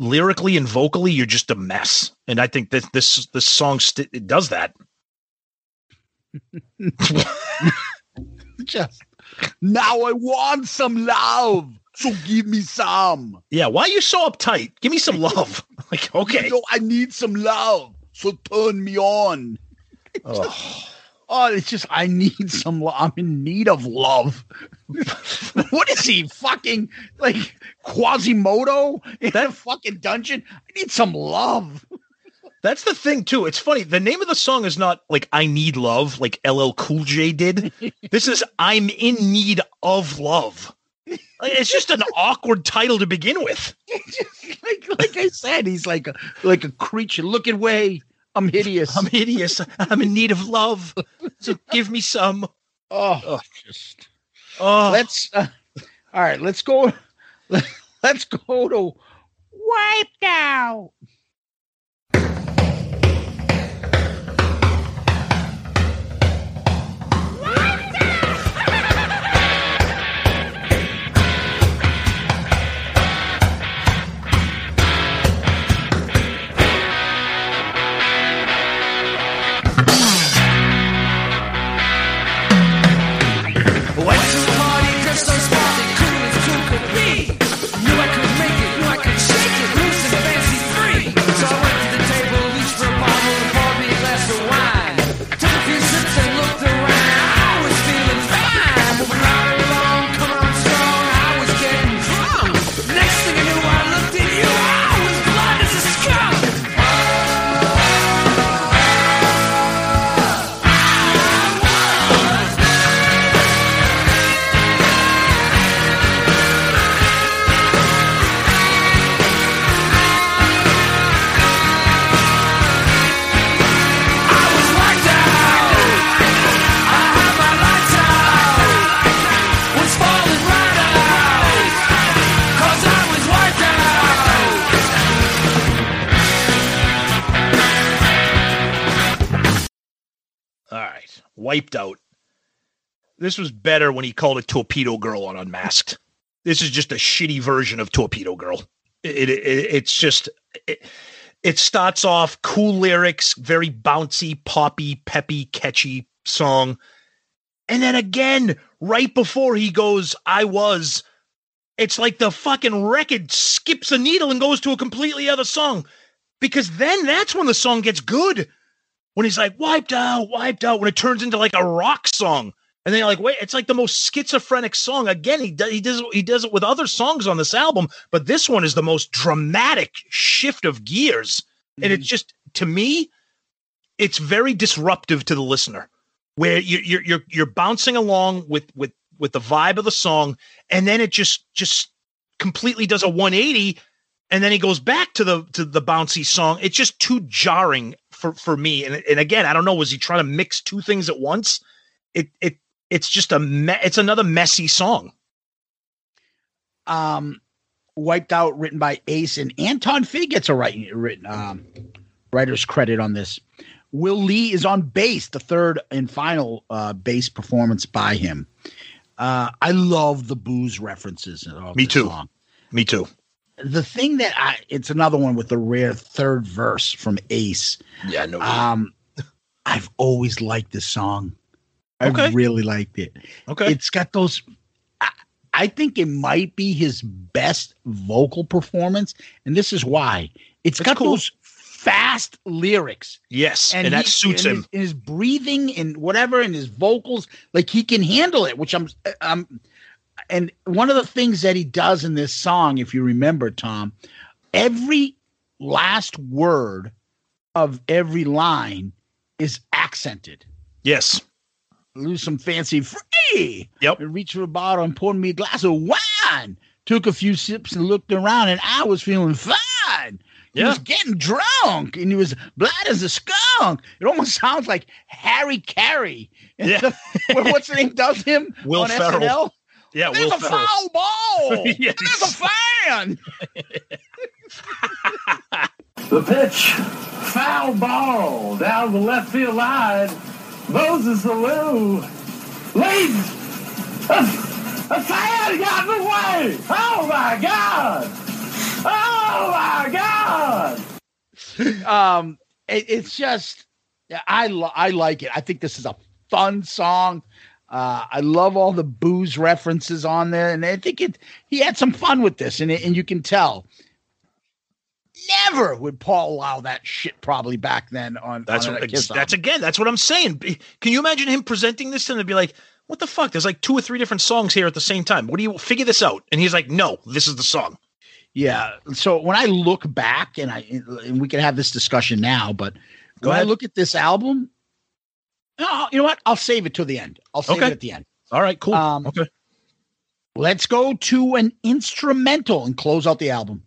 lyrically and vocally, you're just a mess. And I think that this this song st- it does that. Just now, I want some love. So give me some. Yeah, why are you so uptight? Give me some love. like, okay. You know, I need some love. So turn me on. Oh. Oh, it's just I need some. I'm in need of love. what is he fucking like Quasimodo in a fucking dungeon? I need some love. That's the thing too. It's funny. The name of the song is not like "I Need Love" like LL Cool J did. this is "I'm in Need of Love." Like, it's just an awkward title to begin with. like, like I said, he's like a like a creature. Look away. I'm hideous. I'm hideous. I'm in need of love. So give me some. Oh, just oh. let's. Uh, all right, let's go. Let, let's go to wiped out. Wiped out. This was better when he called it Torpedo Girl on Unmasked. This is just a shitty version of Torpedo Girl. It, it, it- it's just it, it starts off cool lyrics, very bouncy, poppy, peppy, catchy song, and then again, right before he goes, "I was," it's like the fucking record skips a needle and goes to a completely other song. Because then that's when the song gets good when he's like wiped out, wiped out, when it turns into like a rock song. And then you're like, wait, it's like the most schizophrenic song. Again, he does he does he does it with other songs on this album, but this one is the most dramatic shift of gears. And it's mm-hmm. just to me, it's very disruptive to the listener, where you're you're you're, you're bouncing along with with with the vibe of the song, and then it just just completely does a 180 and then he goes back to the to the bouncy song. It's just too jarring for for me. And and again, I don't know, was he trying to mix two things at once? It it it's just a me- it's another messy song. um, wiped out, written by Ace and Anton Fig gets a writing written um, writer's credit on this. Will Lee is on bass, the third and final uh, bass performance by him. Uh, I love the booze references. of Me this too. song. Me too. The thing that I, it's another one with the rare third verse from Ace. Yeah, no. Um, I've always liked this song. I Okay. really liked it. Okay. It's got those. I, I think it might be his best vocal performance, and this is why. It's That's got cool. those fast lyrics. Yes, and, that he- suits and him. His, and his breathing and whatever, and his vocals, like he can handle it. Which I'm, I'm, and one of the things that he does in this song, if you remember, Tom, every last word of every line is accented. Yes. Lose some fancy free. Yep. And reached for a bottle and poured me a glass of wine. Took a few sips and looked around, and I was feeling fine. He Yeah. was getting drunk and he was black as a skunk. It almost sounds like Harry Caray. Yeah. What's the name does him Will on Ferrell. SNL? Yeah, There's Will a Ferrell. foul ball. Yes. There's a fan. The pitch, foul ball down the left field line. Moses Alou leads. A, a fan got in the way. Oh my God! Oh my God! um, it, it's just I lo- I like it. I think this is a fun song. Uh, I love all the booze references on there, and I think it. He had some fun with this, and it, and you can tell. Never would Paul allow that shit. Probably back then on That's on what, that's again. That's what I'm saying. Can you imagine him presenting this to them and be like, "What the fuck? There's like two or three different songs here at the same time. What do you figure this out?" And he's like, "No, this is the song." Yeah. So when I look back, and I and we can have this discussion now, but Go when I look at this album, no, you know what? I'll save it to the end. I'll save Okay. it at the end. All right, cool. Um, okay. Let's go to an instrumental and close out the album.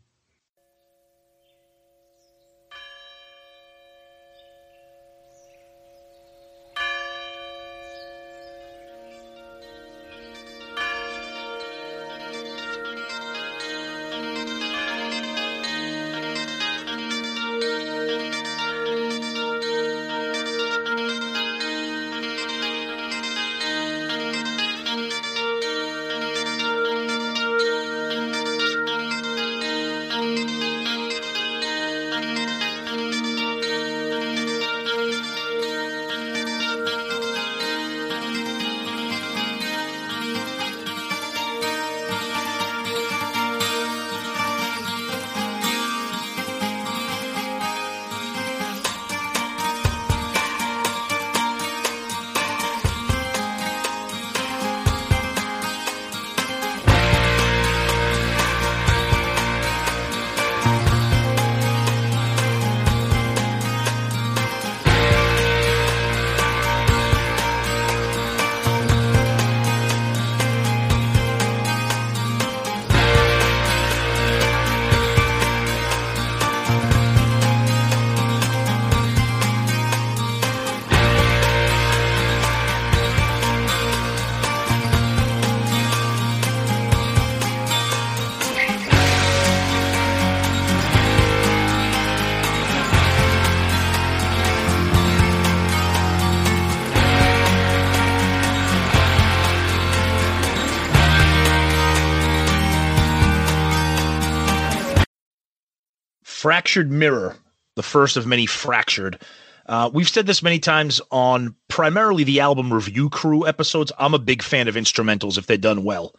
Fractured Mirror, the first of many fractured. Uh, we've said this many times on primarily the album review crew episodes. I'm a big fan of instrumentals if they're done well.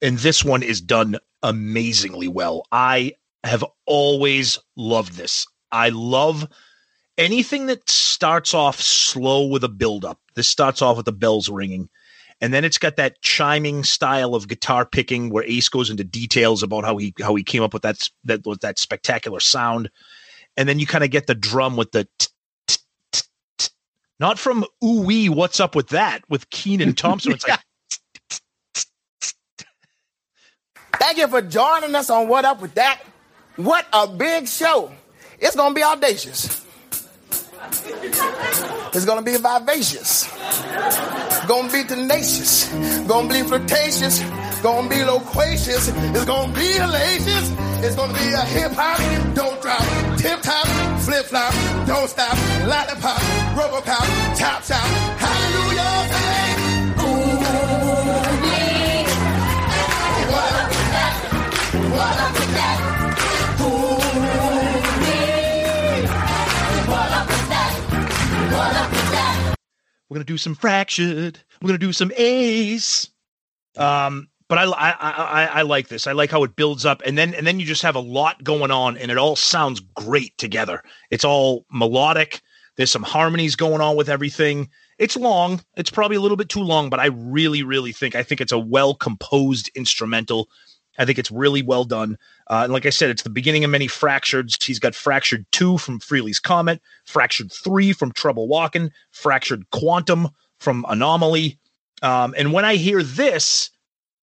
And this one is done amazingly well. I have always loved this. I love anything that starts off slow with a buildup. This starts off with the bells ringing. And then it's got that chiming style of guitar picking where Ace goes into details about how he how he came up with that that with that spectacular sound. And then you kind of get the drum with the t- not from ooh wee, what's up with that with Kenan Thompson. It's like Thank you for joining us on What Up With That. What a big show. It's going to be audacious. It's to be vivacious. To be tenacious. To be flirtatious. To be loquacious. It's to be hellacious. It's to be a hip hop, don't drop, tip top, flip flop, don't stop, lollipop, rubber pop, top shop. Hallelujah. Ooh, yeah. What up with that? What up with that? Ooh, yeah. What up with that? What up? We're gonna do some fractured. We're gonna do some Ace. Um, but I, I I I like this. I like how it builds up, and then and then you just have a lot going on, and it all sounds great together. It's all melodic. There's some harmonies going on with everything. It's long. It's probably a little bit too long, but I really, really think I think it's a well composed instrumental. I think it's really well done. Uh, like I said, it's the beginning of many fractures. He's got fractured two from Frehley's Comet, fractured three from Trouble Walking, fractured quantum from Anomaly. Um, and when I hear this,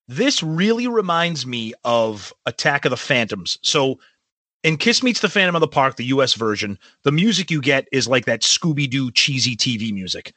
this really reminds me of Attack of the Phantoms. So in Kiss Meets the Phantom of the Park, the US version, the music you get is like that Scooby Doo cheesy TV music.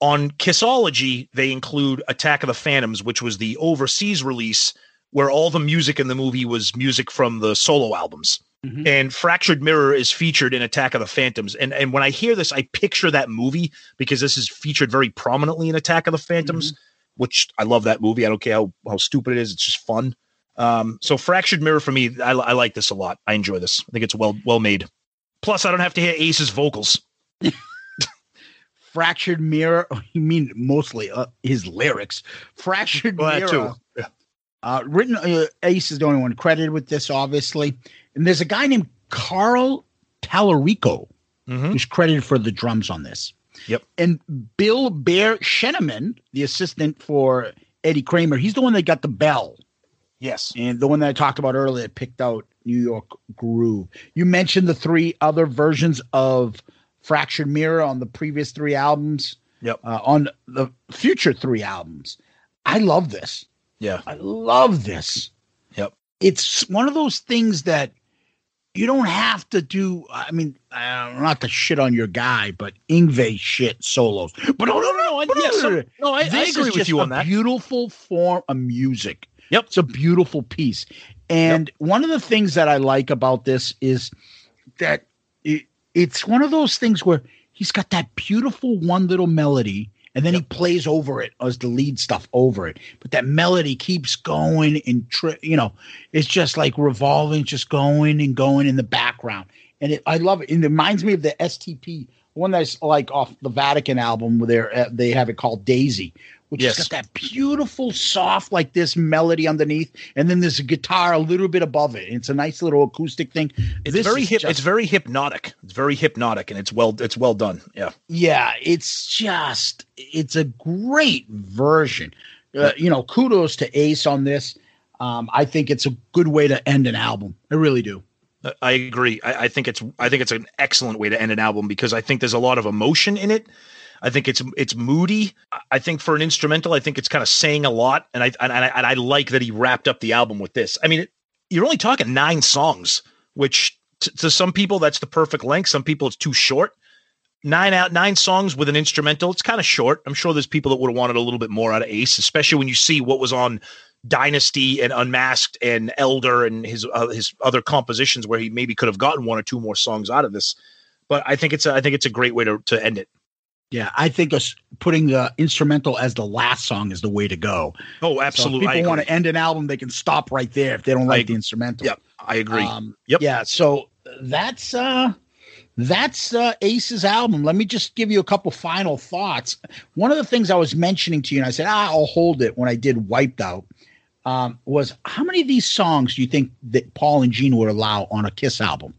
On Kissology, they include Attack of the Phantoms, which was the overseas release where all the music in the movie was music from the solo albums. And Fractured Mirror is featured in Attack of the Phantoms. And and when I hear this, I picture that movie because this is featured very prominently in Attack of the Phantoms, which I love that movie. I don't care how, how stupid it is, it's just fun. Um, so Fractured Mirror for me, I, I like this a lot. I enjoy this. I think it's well well made. Plus, I don't have to hear Ace's vocals. Fractured Mirror. You mean mostly uh, his lyrics? Fractured Well, Mirror. Uh, written, uh, Ace is the only one credited with this, obviously. And there's a guy named Carl Tallarico who's credited for the drums on this. Yep. And Bill Bear Sheneman, the assistant for Eddie Kramer, he's the one that got the bell. Yes. And the one that I talked about earlier picked out New York Groove. You mentioned the three other versions of Fractured Mirror on the previous three albums. Yep. Uh, on the future three albums. I love this. Yeah. I love this. Yep. It's one of those things that you don't have to do. I mean, uh, not to shit on your guy, but Yngwie shit solos. But no, no, no, no. Yes, no, no, I- I agree is with just you a on that. Beautiful form of music. Yep. It's a beautiful piece. And one of the things that I like about this is that it, it's one of those things where he's got that beautiful one little melody and then he plays over it as the lead stuff over it. But that melody keeps going and tri- you know it's just like revolving just going and going in the background. And it, i love it. And it reminds me of the stp one that's like off the vatican album where uh, they have it called daisy which Yes. has got that beautiful soft like this melody underneath and then there's a guitar a little bit above it it's a nice little acoustic thing It's This very hip. just- it's very hypnotic. It's very hypnotic, and it's well. It's well done. Yeah. yeah it's just it's a great version uh, you know kudos to ace on this um, i think it's a good way to end an album i really do I- I agree. I, I think it's I think it's an excellent way to end an album because I think there's a lot of emotion in it. I think it's it's moody. I- think for an instrumental, I think it's kind of saying a lot, and I and I, and I like that he wrapped up the album with this. I mean, it, you're only talking nine songs, which t- to some people that's the perfect length. Some people it's too short. Nine out nine songs with an instrumental. It's kind of short. I'm sure there's people that would have wanted a little bit more out of Ace, especially when you see what was on Dynasty and Unmasked and Elder and his uh, his other compositions where he maybe could have gotten one or two more songs out of this. But I think it's a, I think it's a great way to to end it. Yeah i think us putting the instrumental as the last song is the way to go Oh, so absolutely. if I people want to end an album they can stop right there if they don't like the instrumental Yep, I agree. Um, Yep. Yeah. So that's uh that's uh Ace's album. Let me just give you a couple final thoughts. One of the things I was mentioning to you, and I said, ah, I'll hold it when I did Wiped Out, um, was how many of these songs do you think that Paul and Gene would allow on a Kiss album?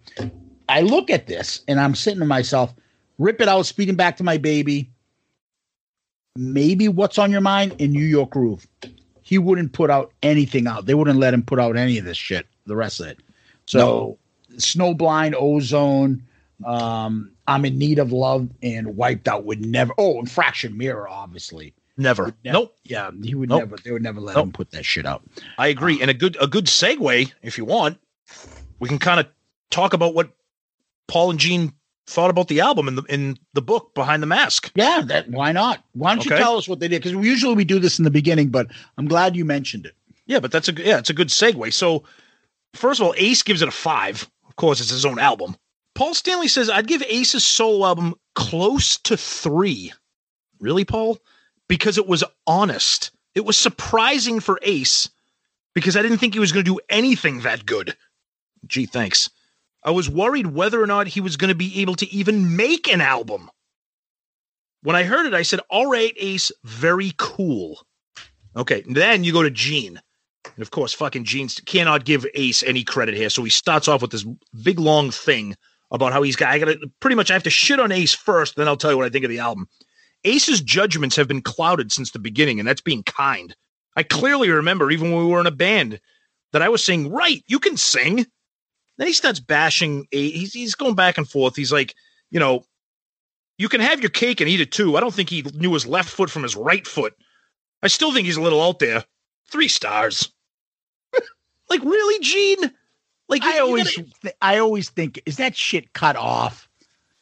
I look at this and I'm sitting to myself, rip it out, speeding back to my baby. Maybe what's on your mind in New York Groove. He wouldn't put out anything out. They wouldn't let him put out any of this shit, the rest of it. So Snowblind, Ozone, um, I'm in need of love, and Wiped Out would never. Oh, and Fractured Mirror, obviously. Never. Never- Nope. Yeah, he would Nope. never. They would never let Nope. him put that shit out. I agree. And a good a good segue, if you want, we can kind of talk about what Paul and Gene thought about the album in the in the book behind the mask. Yeah, that why not? Why don't you tell us what they did? Because usually we do this in the beginning, but I'm glad you mentioned it. Yeah, but that's a good- yeah, it's a good segue. So, first of all, Ace gives it a five. Of course, it's his own album. Paul Stanley says I'd give Ace's solo album close to three. Really, Paul? Because it was honest. It was surprising for Ace because I didn't think he was going to do anything that good. Gee, thanks. I was worried whether or not he was going to be able to even make an album. When I heard it, I said, All right, Ace, very cool. Okay, then you go to Gene. And of course, fucking Gene cannot give Ace any credit here. So he starts off with this big long thing about how he's got, I gotta pretty much, I have to shit on Ace first, then I'll tell you what I think of the album. Ace's judgments have been clouded since the beginning, and that's being kind. I clearly remember, even when we were in a band, that I was saying, right, you can sing. Then he starts bashing. A- he's, he's going back and forth. He's like, you know, you can have your cake and eat it too. I don't think he knew his left foot from his right foot. I still think he's a little out there. Three stars. like really, Gene? Like I always, gotta- th- I always think, is that shit cut off?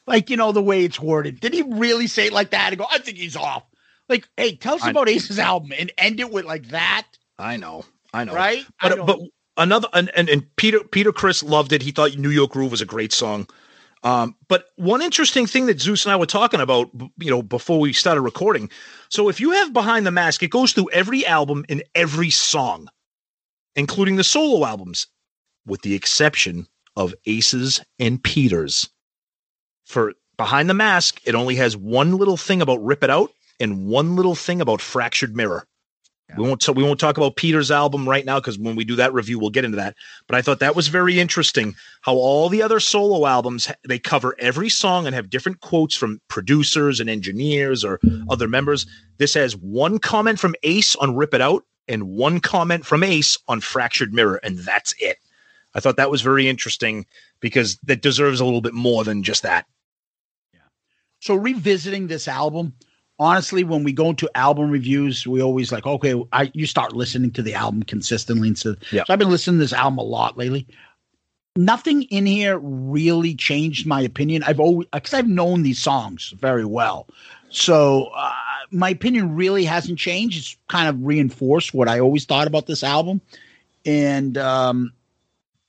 Like you know the way it's worded. Did he really say it like that and go? I think he's off. Like, hey, tell us I- about Ace's album and end it with like that, I know, I know, right? But don't- but another and, and and Peter Peter Criss loved it. He thought New York Groove was a great song. Um, but one interesting thing that Zeus and I were talking about, you know, before we started recording. So if you have Behind the Mask, it goes through every album and every song, including the solo albums, with the exception of Aces and Peters. For behind the mask, it only has one little thing about Rip It Out and one little thing about Fractured Mirror. We won't so we won't talk about Peter's album right now because when we do that review, we'll get into that. But I thought that was very interesting how all the other solo albums they cover every song and have different quotes from producers and engineers or other members. This has one comment from Ace on Rip It Out and one comment from Ace on Fractured Mirror, and that's it. I thought that was very interesting because that deserves a little bit more than just that. Yeah. So revisiting this album, honestly, when we go into album reviews, we always like, okay, I you start listening to the album consistently. And so, Yeah. so I've been listening to this album a lot lately. Nothing in here really changed my opinion. I've always because I've known these songs very well, so uh, my opinion really hasn't changed. It's kind of reinforced what I always thought about this album, and um,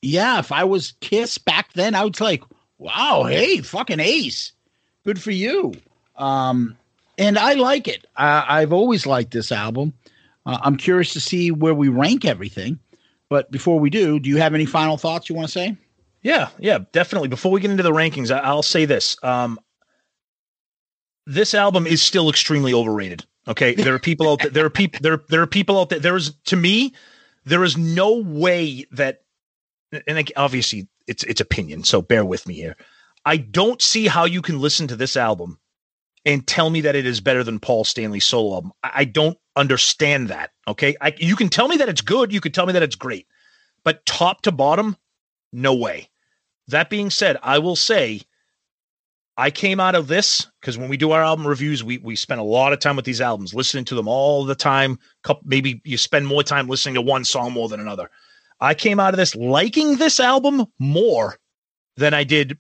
yeah, if I was Kiss back then, I would like, wow, hey, fucking Ace, good for you. Um, and I like it. I, I've always liked this album. Uh, I'm curious to see where we rank everything. But before we do, do you have any final thoughts you want to say? Yeah, yeah, definitely. Before we get into the rankings, I, I'll say this: um, this album is still extremely overrated. Okay, there are people out there. There are people. There there are people out there. There is to me, there is no way that, and like, obviously it's it's opinion. So bear with me here. I don't see how you can listen to this album and tell me that it is better than Paul Stanley's solo album. I, don't understand that. Okay, I, you can tell me that it's good. You can tell me that it's great, but top to bottom, no way. That being said, I will say I came out of this because when we do our album reviews, we we spend a lot of time with these albums, listening to them all the time. Maybe you spend more time listening to one song more than another. I came out of this liking this album more than I did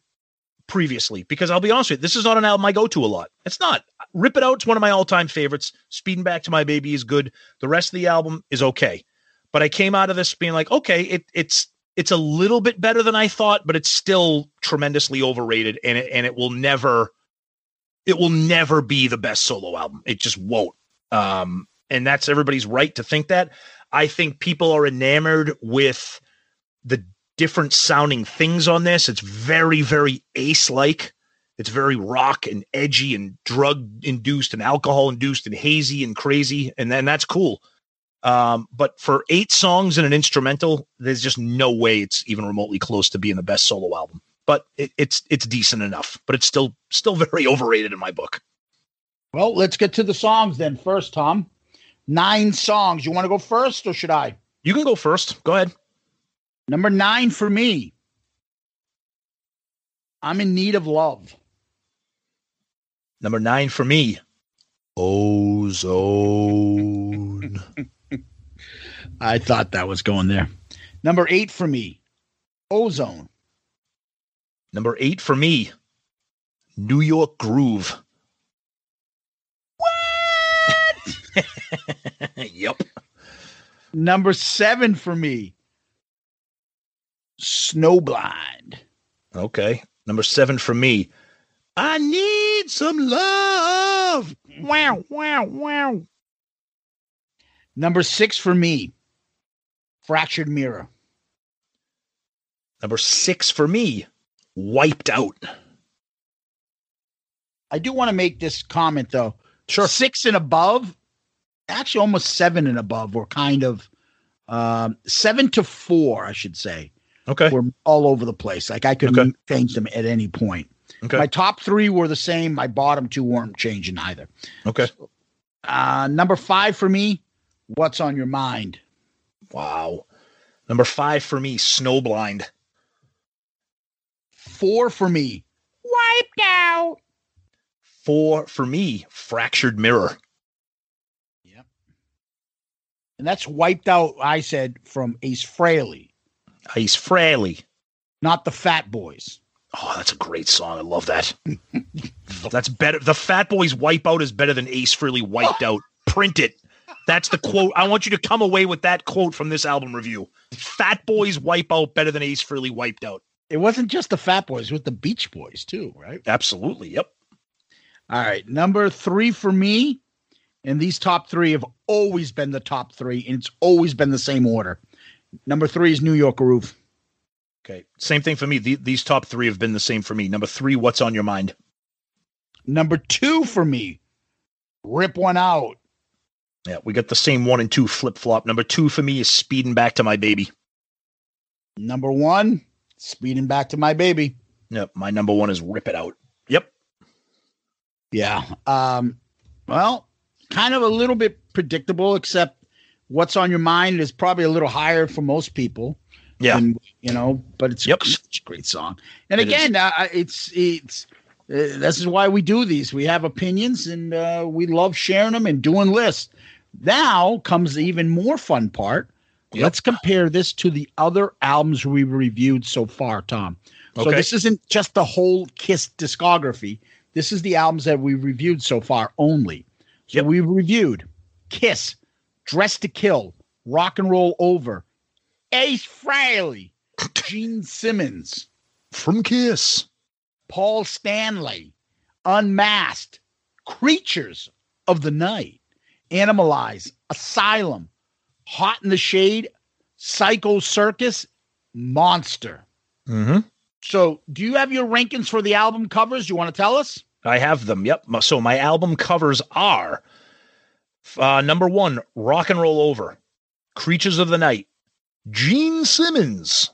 previously because I'll be honest with you, this is not an album I go to a lot. It's not. Rip It Out's one of my all-time favorites. Speeding Back to My Baby is good. The rest of the album is okay. But I came out of this being like, okay, it, it's it's a little bit better than I thought, but it's still tremendously overrated, and it and it will never, it will never be the best solo album. It just won't. Um, and that's everybody's right to think that. I think people are enamored with the different sounding things on this. It's very, very ace like. It's very rock and edgy and drug induced and alcohol induced and hazy and crazy. And then that's cool. Um, but for eight songs and an instrumental, there's just no way it's even remotely close to being the best solo album. But it, it's it's decent enough, but it's still still very overrated in my book. Well, let's get to the songs then. First, Tom, nine songs. You want to go first, or should I? You can go first. Go ahead. Number nine for me. I'm in need of love. Number nine for me, Ozone. I thought that was going there. Number eight for me, Ozone. Number eight for me, New York Groove. What? yep. Number seven for me, Snowblind. Okay. Number seven for me, I need some love. Wow, wow, wow. Number six for me, Fractured Mirror. Number six for me, Wiped Out. I do want to make this comment though. Sure. Six and above, actually almost seven and above were kind of um, seven to four, I should say. Okay. Were all over the place. Like I could Okay. change them at any point. Okay. My top three were the same. My bottom two weren't changing either. Okay. Uh, number five for me, What's on Your Mind? Wow. Number five for me, Snowblind. Four for me, Wiped Out. Four for me, Fractured Mirror. Yep. And that's wiped out, I said, from Ace Frehley, Uh, Ace Frehley. not the Fat Boys. Oh, that's a great song. I love that. that's better. The Fat Boys Wipeout is better than Ace Frehley Wiped oh. Out. Print it. That's the quote. I want you to come away with that quote from this album review. Fat Boys Wipeout better than Ace Frehley Wiped Out. It wasn't just the Fat Boys, with the Beach Boys too, right? Absolutely. Yep. All right. Number three for me, and these top three have always been the top three, and it's always been the same order. Number three is New York Groove. Okay. Same thing for me. The, these top three have been the same for me. Number three, What's on Your Mind? Number two for me, rip one out. Yeah, we got the same one and two flip flop. Number two for me is speeding back to my baby. Number one, speeding back to my baby. Yep, my number one is rip it out. Yep. Yeah. Um, well, kind of a little bit predictable, except what's on your mind is probably a little higher for most people. Yeah. And, you know, but it's Yep. such a great song. And It again, uh, it's it's uh, this is why we do these. We have opinions, and uh, we love sharing them and doing lists. Now comes the even more fun part. Let's compare this to the other albums we reviewed so far, Tom. So Okay. this isn't just the whole Kiss discography. This is the albums that we reviewed so far only. So we reviewed Kiss, Dress to Kill, Rock and Roll Over, Ace Frehley, Gene Simmons, From Kiss, Paul Stanley, Unmasked, Creatures of the Night, Animalize, Asylum, Hot in the Shade, Psycho Circus, Monster. Mm-hmm. So, do you have your rankings for the album covers? You want to tell us? I have them. Yep. So my album covers are uh, number one, Rock and Roll Over, Creatures of the Night, Gene Simmons,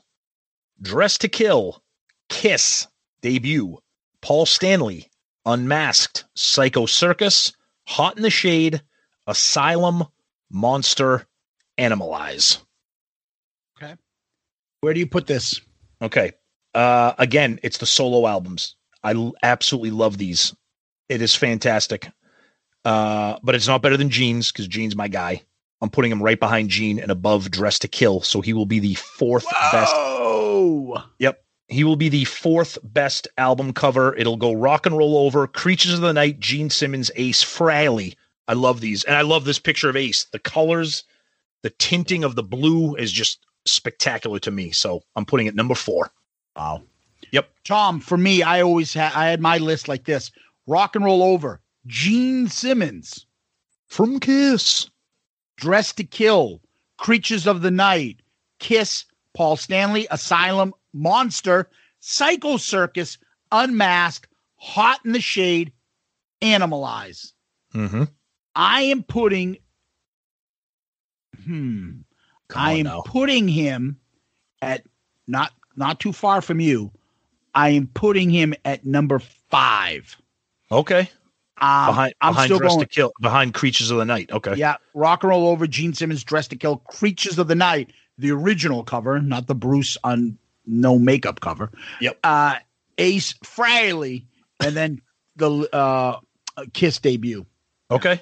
Dress to Kill, Kiss, debut, Paul Stanley, Unmasked, Psycho Circus, Hot in the Shade, Asylum, Monster, Animalize. Okay. Where do you put this? Okay. Uh, again, it's the solo albums. I l- absolutely love these. It is fantastic. Uh, but it's not better than Gene's because Gene's my guy. I'm putting him right behind Gene and above Dress to Kill. So he will be the fourth best. Oh, Yep. He will be the fourth best album cover. It'll go Rock and Roll Over, Creatures of the Night, Gene Simmons, Ace Frehley. I love these. And I love this picture of Ace. The colors, the tinting of the blue is just spectacular to me. So I'm putting it number four. Wow. Yep. Tom, for me, I always had I had my list like this: Rock and Roll Over, Gene Simmons, From Kiss, Dress to Kill, Creatures of the Night, Kiss, Paul Stanley, Asylum, Monster, Psycho Circus, Unmasked, Hot in the Shade, Animalize. Mm-hmm. I am putting, hmm, I am now. putting him at not not too far from you. I am putting him at number five. Okay. Um, behind I'm behind still Dress going. to Kill, behind Creatures of the Night. Okay. Yeah, rock and roll over. Gene Simmons, Dress to Kill, Creatures of the Night, the original cover, not the Bruce on no makeup cover. Yep. Uh, Ace Frehley, and then the uh, Kiss debut. Okay.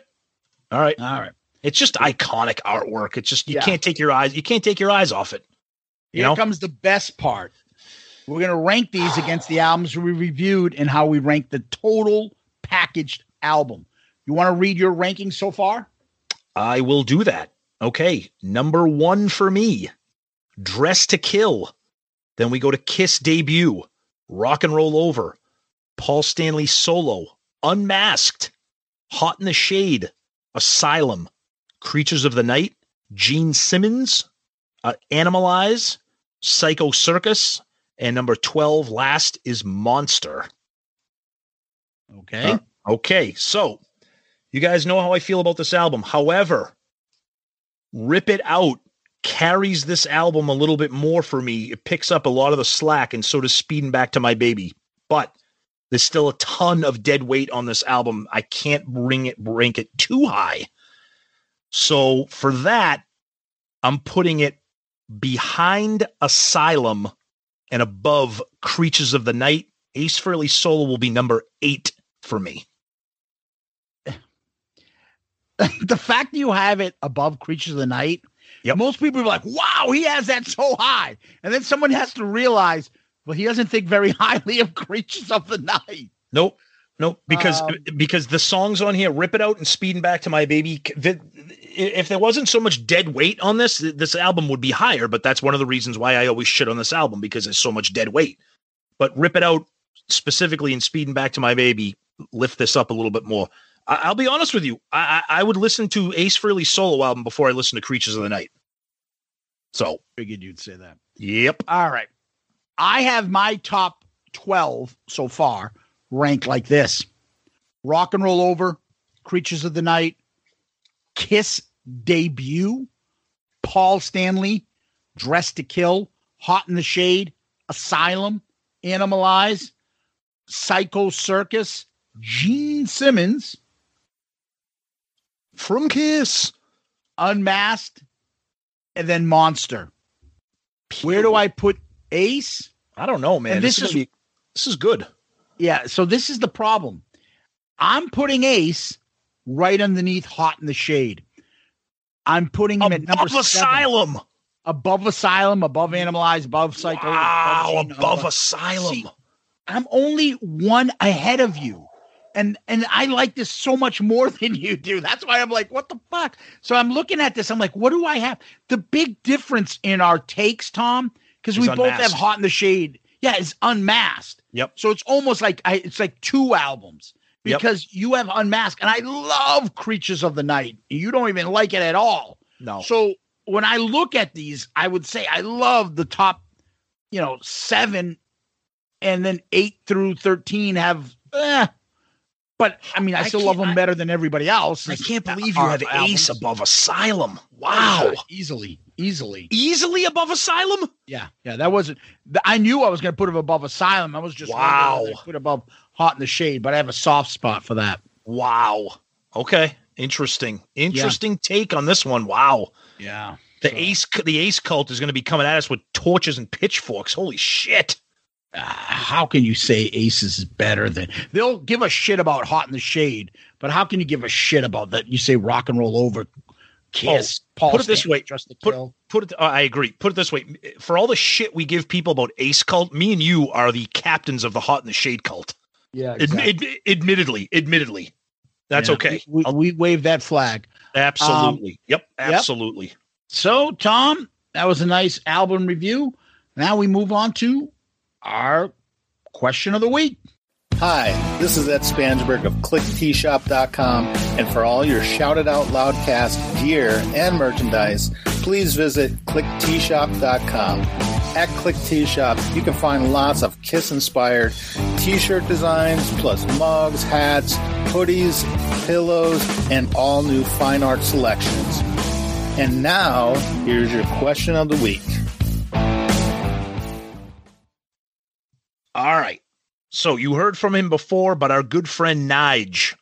All right. All right. It's just iconic artwork. It's just you Yeah. can't take your eyes. You can't take your eyes off it. You Here know. comes the best part. We're gonna rank these against the albums we reviewed and how we rank the total packaged album. You want to read your rankings so far? I will do that. Okay. Number one for me, Dress to Kill. Then we go to Kiss debut, Rock and Roll Over, Paul Stanley solo, Unmasked, Hot in the Shade, Asylum, Creatures of the Night, Gene Simmons, uh, Animalize, Psycho Circus, and number 12 last is Monster. Okay. Uh, okay. So you guys know how I feel about this album. However, Rip It Out carries this album a little bit more for me. It picks up a lot of the slack, and so does Speeding Back to My Baby. But there's still a ton of dead weight on this album. I can't bring it rank it too high. So for that, I'm putting it behind Asylum and above Creatures of the Night. Ace Frehley solo will be number eight for me. the fact that you have it above Creatures of the Night, yeah, most people are like, wow, he has that so high. And then someone has to realize, well, he doesn't think very highly of Creatures of the Night. Nope. Nope. Because Um, because the songs on here, Rip It Out and Speeding Back to My Baby, if there wasn't so much dead weight on this, this album would be higher. But that's one of the reasons why I always shit on this album because there's so much dead weight. But Rip It Out specifically and Speeding Back to My Baby lift this up a little bit more. I, I'll be honest with you. I, I I would listen to Ace Frehley's solo album before I listen to Creatures of the Night. So Figured you'd say that. Yep. All right. I have my top 12 so far ranked like this Rock and Roll Over, Creatures of the Night, Kiss debut, Paul Stanley, Dress to Kill, Hot in the Shade, Asylum, Animalize, Psycho Circus, Gene Simmons, from Kiss, Unmasked, and then Monster. Where do I put Ace? I don't know, man. And this, this is is- be, this is good. Yeah, so this is the problem. I'm putting Ace right underneath Hot in the Shade. I'm putting him at number Above seven. Asylum. above Asylum, above Animalized, above Psycho. Wow, above, above Asylum. See, I'm only one ahead of you. And and I like this so much more than you do. That's why I'm like, what the fuck? So I'm looking at this. I'm like, what do I have? The big difference in our takes, Tom, because we both have Hot in the Shade. Yeah, it's unmasked. Yep. So it's almost like I, it's like two albums Yep. because you have unmasked, and I love Creatures of the Night. You don't even like it at all. No. So when I look at these, I would say I love the top, you know, seven, and then eight through thirteen have. Eh, but I mean, I, I still love them better than everybody else. I can't believe you have Ace above Asylum. Wow, easily, easily, Easily above Asylum? yeah, yeah. That wasn't. I knew I was going to put him above Asylum. I was just Wow. put above Hot in the Shade, but I have a soft spot for that. Wow. Okay. Interesting. Interesting take on this one. Wow. Yeah. The ace the ace cult is going to be coming at us with torches and pitchforks. Holy shit. How can you say Aces is better than they'll give a shit about Hot in the Shade, but how can you give a shit about that? You say Rock and Roll Over, Kiss, Paul. Oh, put it this way. Just to Put, Kill. put it. Uh, I agree. Put it this way. For all the shit we give people about Ace Cult, me and you are the captains of the Hot in the Shade Cult. Yeah, exactly. ad- admittedly, admittedly, that's Yeah, okay. We, we, we wave that flag. Absolutely. yep. yep. Absolutely. So, Tom, that was a nice album review. Now we move on to our question of the week. Hi, this is Ed Spansberg of ClickTshop.com, and for all your Shout It Out Loudcast gear and merchandise, please visit ClickTshop.com. At Click T you can find lots of Kiss inspired t shirt designs, plus mugs, hats, hoodies, pillows, and all new fine art selections. And now, here's your question of the week. All right. So you heard from him before, but our good friend Nige,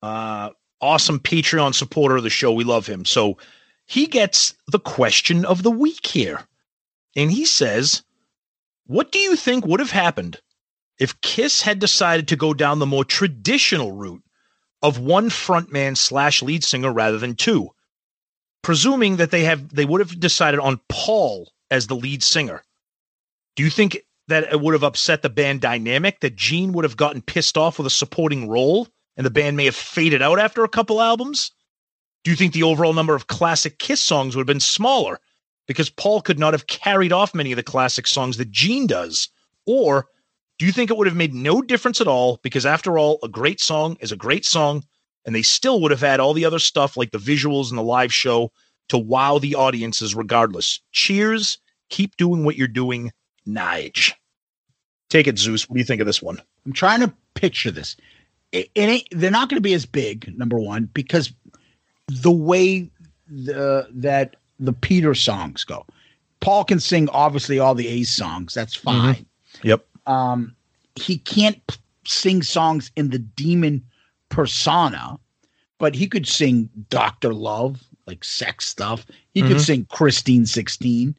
uh, awesome Patreon supporter of the show. We love him. So he gets the question of the week here. And he says, What do you think would have happened if Kiss had decided to go down the more traditional route of one frontman slash lead singer rather than two? Presuming that they have they would have decided on Paul as the lead singer. Do you think that it would have upset the band dynamic, that Gene would have gotten pissed off with a supporting role, and the band may have faded out after a couple albums? Do you think the overall number of classic Kiss songs would have been smaller because Paul could not have carried off many of the classic songs that Gene does? Or do you think it would have made no difference at all because, after all, a great song is a great song, and they still would have had all the other stuff like the visuals and the live show to wow the audiences regardless? Cheers. Keep doing what you're doing, Nige. Take it, Zeus. What do you think of this one? I'm trying to picture this. It, it ain't, they're not going to be as big, number one, because the way the that the Peter songs go. Paul can sing obviously all the Ace songs. That's fine. Yep. Um, he can't p- sing songs in the demon persona, but he could sing Doctor Love, like sex stuff. He could Mhm. sing Christine 16.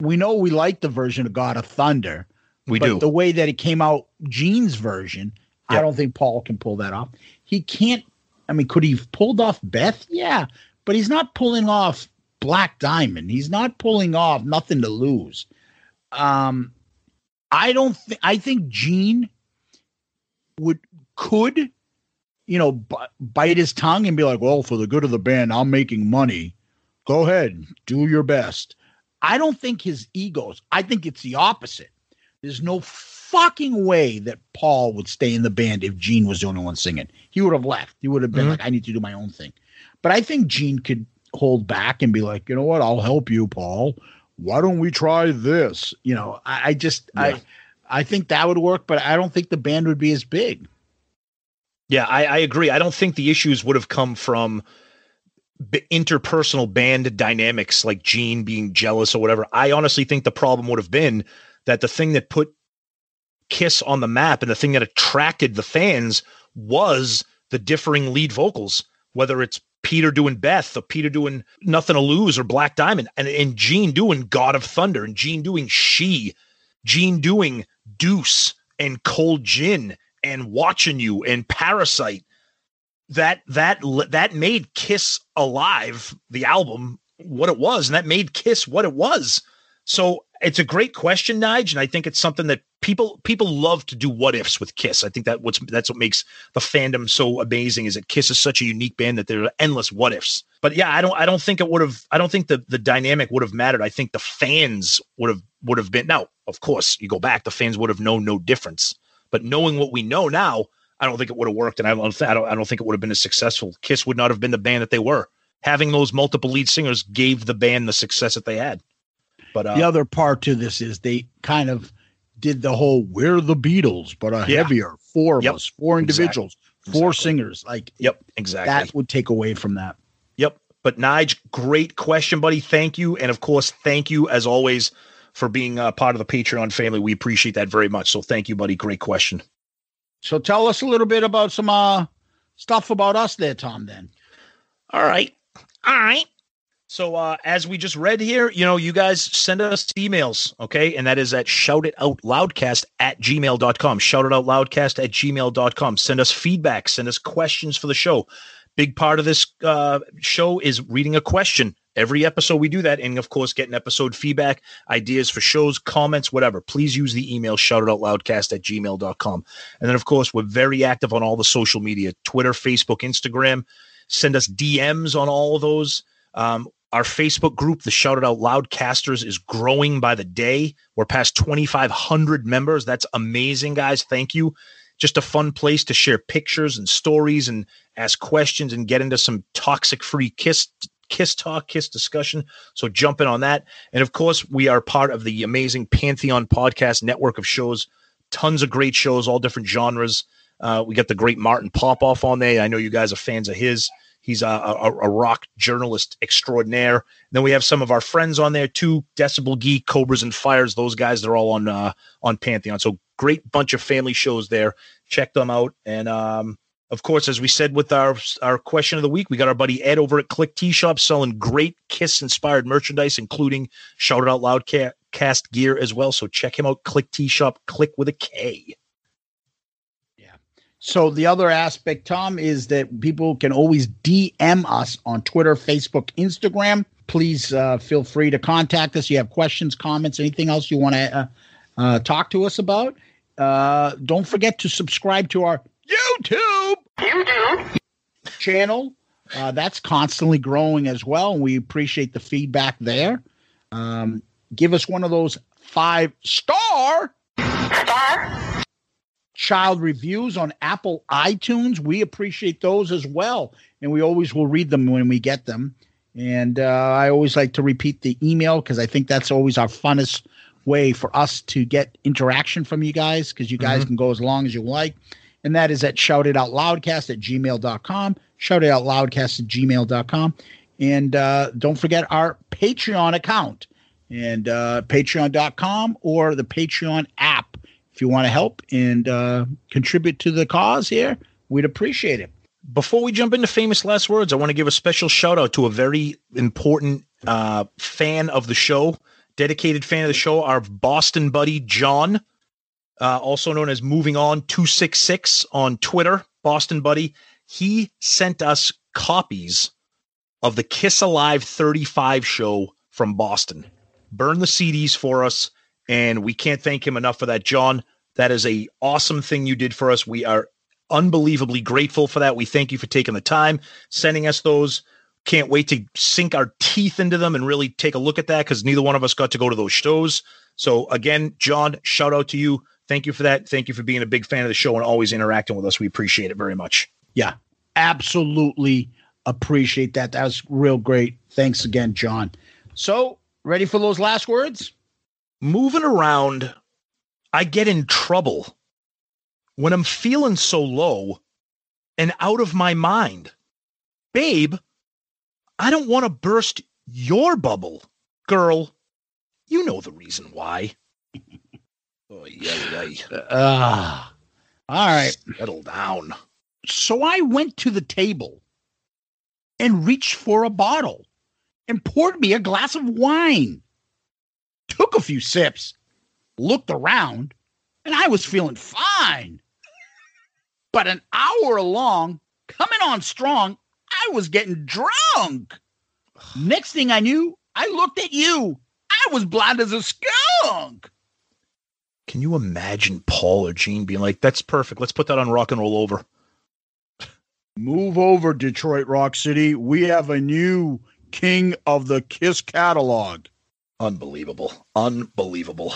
We know we like the version of God of Thunder. We but do. The way that it came out, Gene's version, I don't think Paul can pull that off. He can't. I mean, could he have pulled off Beth? Yeah, but he's not pulling off Black Diamond. He's not pulling off Nothing to Lose. Um, I don't think. I think Gene would could, you know, b- bite his tongue and be like, "Well, for the good of the band, I'm making money. Go ahead, do your best." I don't think his egos. I think it's the opposite. There's no fucking way that Paul would stay in the band if Gene was the only one singing. He would have left. He would have been Mhm. like, I need to do my own thing. But I think Gene could hold back and be like, you know what, I'll help you, Paul. Why don't we try this? You know, I, I just Yeah. I I think that would work, but I don't think the band would be as big. Yeah, I, I agree. I don't think the issues would have come from interpersonal band dynamics like Gene being jealous or whatever. I honestly think the problem would have been that the thing that put Kiss on the map and the thing that attracted the fans was the differing lead vocals, whether it's Peter doing Beth or Peter doing Nothing to Lose or Black Diamond and, and Gene doing God of Thunder and Gene doing She, Gene doing Deuce and Cold Gin and Watching You and Parasite. That that that made Kiss Alive, the album, what it was, and that made Kiss what it was. So it's a great question, Nige, and I think it's something that people people love to do what ifs with Kiss. I think that what's that's what makes the fandom so amazing is that Kiss is such a unique band that there are endless what ifs. But yeah, I don't I don't think it would have I don't think the the dynamic would have mattered. I think the fans would have would have been now, of course, you go back, the fans would have known no difference. But knowing what we know now, I don't think it would have worked, and I don't, I don't I don't think it would have been as successful. Kiss would not have been the band that they were. Having those multiple lead singers gave the band the success that they had. But uh, the other part to this is they kind of did the whole we're the Beatles, but a Yeah. heavier four of Yep. us, four individuals, four Exactly. singers. Like Yep, exactly. that would take away from that. Yep. But Nige, great question, buddy. Thank you. And of course, thank you as always for being a part of the Patreon family. We appreciate that very much. So thank you, buddy. Great question. So tell us a little bit about some uh stuff about us there, Tom. Then. All right. All right. So uh, as we just read here, you know, you guys send us emails, okay? And that is at shoutitoutloudcast at gmail.com. Shoutitoutloudcast at gmail.com. Send us feedback, send us questions for the show. Big part of this uh, show is reading a question. Every episode we do that, and of course, getting episode feedback, ideas for shows, comments, whatever. Please use the email shoutitoutloudcast at gmail.com. And then, of course, we're very active on all the social media Twitter, Facebook, Instagram. Send us DMs on all of those. Um, our Facebook group, the Shout It Out Loudcasters, is growing by the day. We're past 2,500 members. That's amazing, guys. Thank you. Just a fun place to share pictures and stories and ask questions and get into some toxic free kiss kiss talk kiss discussion. So jump in on that. And of course we are part of the amazing pantheon podcast network of shows. Tons of great shows all different genres. Uh, we got the great martin popoff on there. I know you guys are fans of his. He's a, a, a rock journalist extraordinaire. Then we have some of our friends on there too. Decibel geek cobras and fires those guys they're all on uh, on pantheon. So great bunch of family shows there. Check them out. And um of course, as we said with our our question of the week, we got our buddy Ed over at Click T Shop selling great Kiss inspired merchandise, including Shout It Out Loud ca- cast gear as well. So check him out. Click T Shop. Click with a K. Yeah. So the other aspect, Tom, is that people can always DM us on Twitter, Facebook, Instagram. Please uh, feel free to contact us. You have questions, comments, anything else you want to uh, uh, talk to us about. Uh, don't forget to subscribe to our YouTube YouTube channel. Uh, that's constantly growing as well, and we appreciate the feedback there. Um, give us one of those five star star child reviews on Apple iTunes. We appreciate those as well, and we always will read them when we get them. And uh, I always like to repeat the email because I think that's always our funnest way for us to get interaction from you guys because you guys Mhm. can go as long as you like. And that is at shoutitoutloudcast at gmail.com, shoutitoutloudcast at gmail.com. And uh, don't forget our Patreon account and uh, patreon.com or the Patreon app. If you want to help and uh, contribute to the cause here, we'd appreciate it. Before we jump into famous last words, I want to give a special shout out to a very important uh, fan of the show, dedicated fan of the show, our Boston buddy John, uh, also known as Moving On Two Six Six on Twitter. Boston buddy, he sent us copies of the Kiss Alive 35 show from Boston. Burn the CDs for us, and we can't thank him enough for that, John. That is a awesome thing you did for us. We are unbelievably grateful for that. We thank you for taking the time, sending us those. Can't wait to sink our teeth into them and really take a look at that because neither one of us got to go to those shows. So again, John, shout out to you. Thank you for that. Thank you for being a big fan of the show and always interacting with us. We appreciate it very much. Yeah, absolutely appreciate that. That was real great. Thanks again, John. So, ready for those last words? Moving around, I get in trouble when I'm feeling so low. and out of my mind. Babe, I don't want to burst your bubble. Girl, you know the reason why. oh, yeah, yeah. Ah. all right. Settle down. So I went to the table and reached for a bottle and poured me a glass of wine. Took a few sips, looked around, and I was feeling fine. But an hour along, coming on strong, I was getting drunk. Next thing I knew, I looked at you. I was blind as a skunk. Can you imagine Paul or Gene being like, that's perfect. Let's put that on rock and roll over? Move over, Detroit Rock City. We have a new king of the Kiss catalog. Unbelievable. Unbelievable.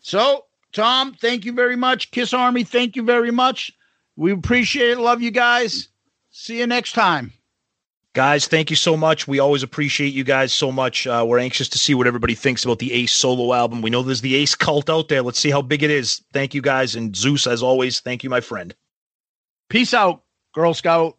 So, Tom, thank you very much. Kiss Army, thank you very much. We appreciate it. Love you guys. See you next time. Guys, thank you so much. We always appreciate you guys so much. Uh, we're anxious to see what everybody thinks about the Ace solo album. We know there's the Ace cult out there. Let's see how big it is. Thank you guys. And Zeus, as always, thank you, my friend. Peace out, Girl Scout.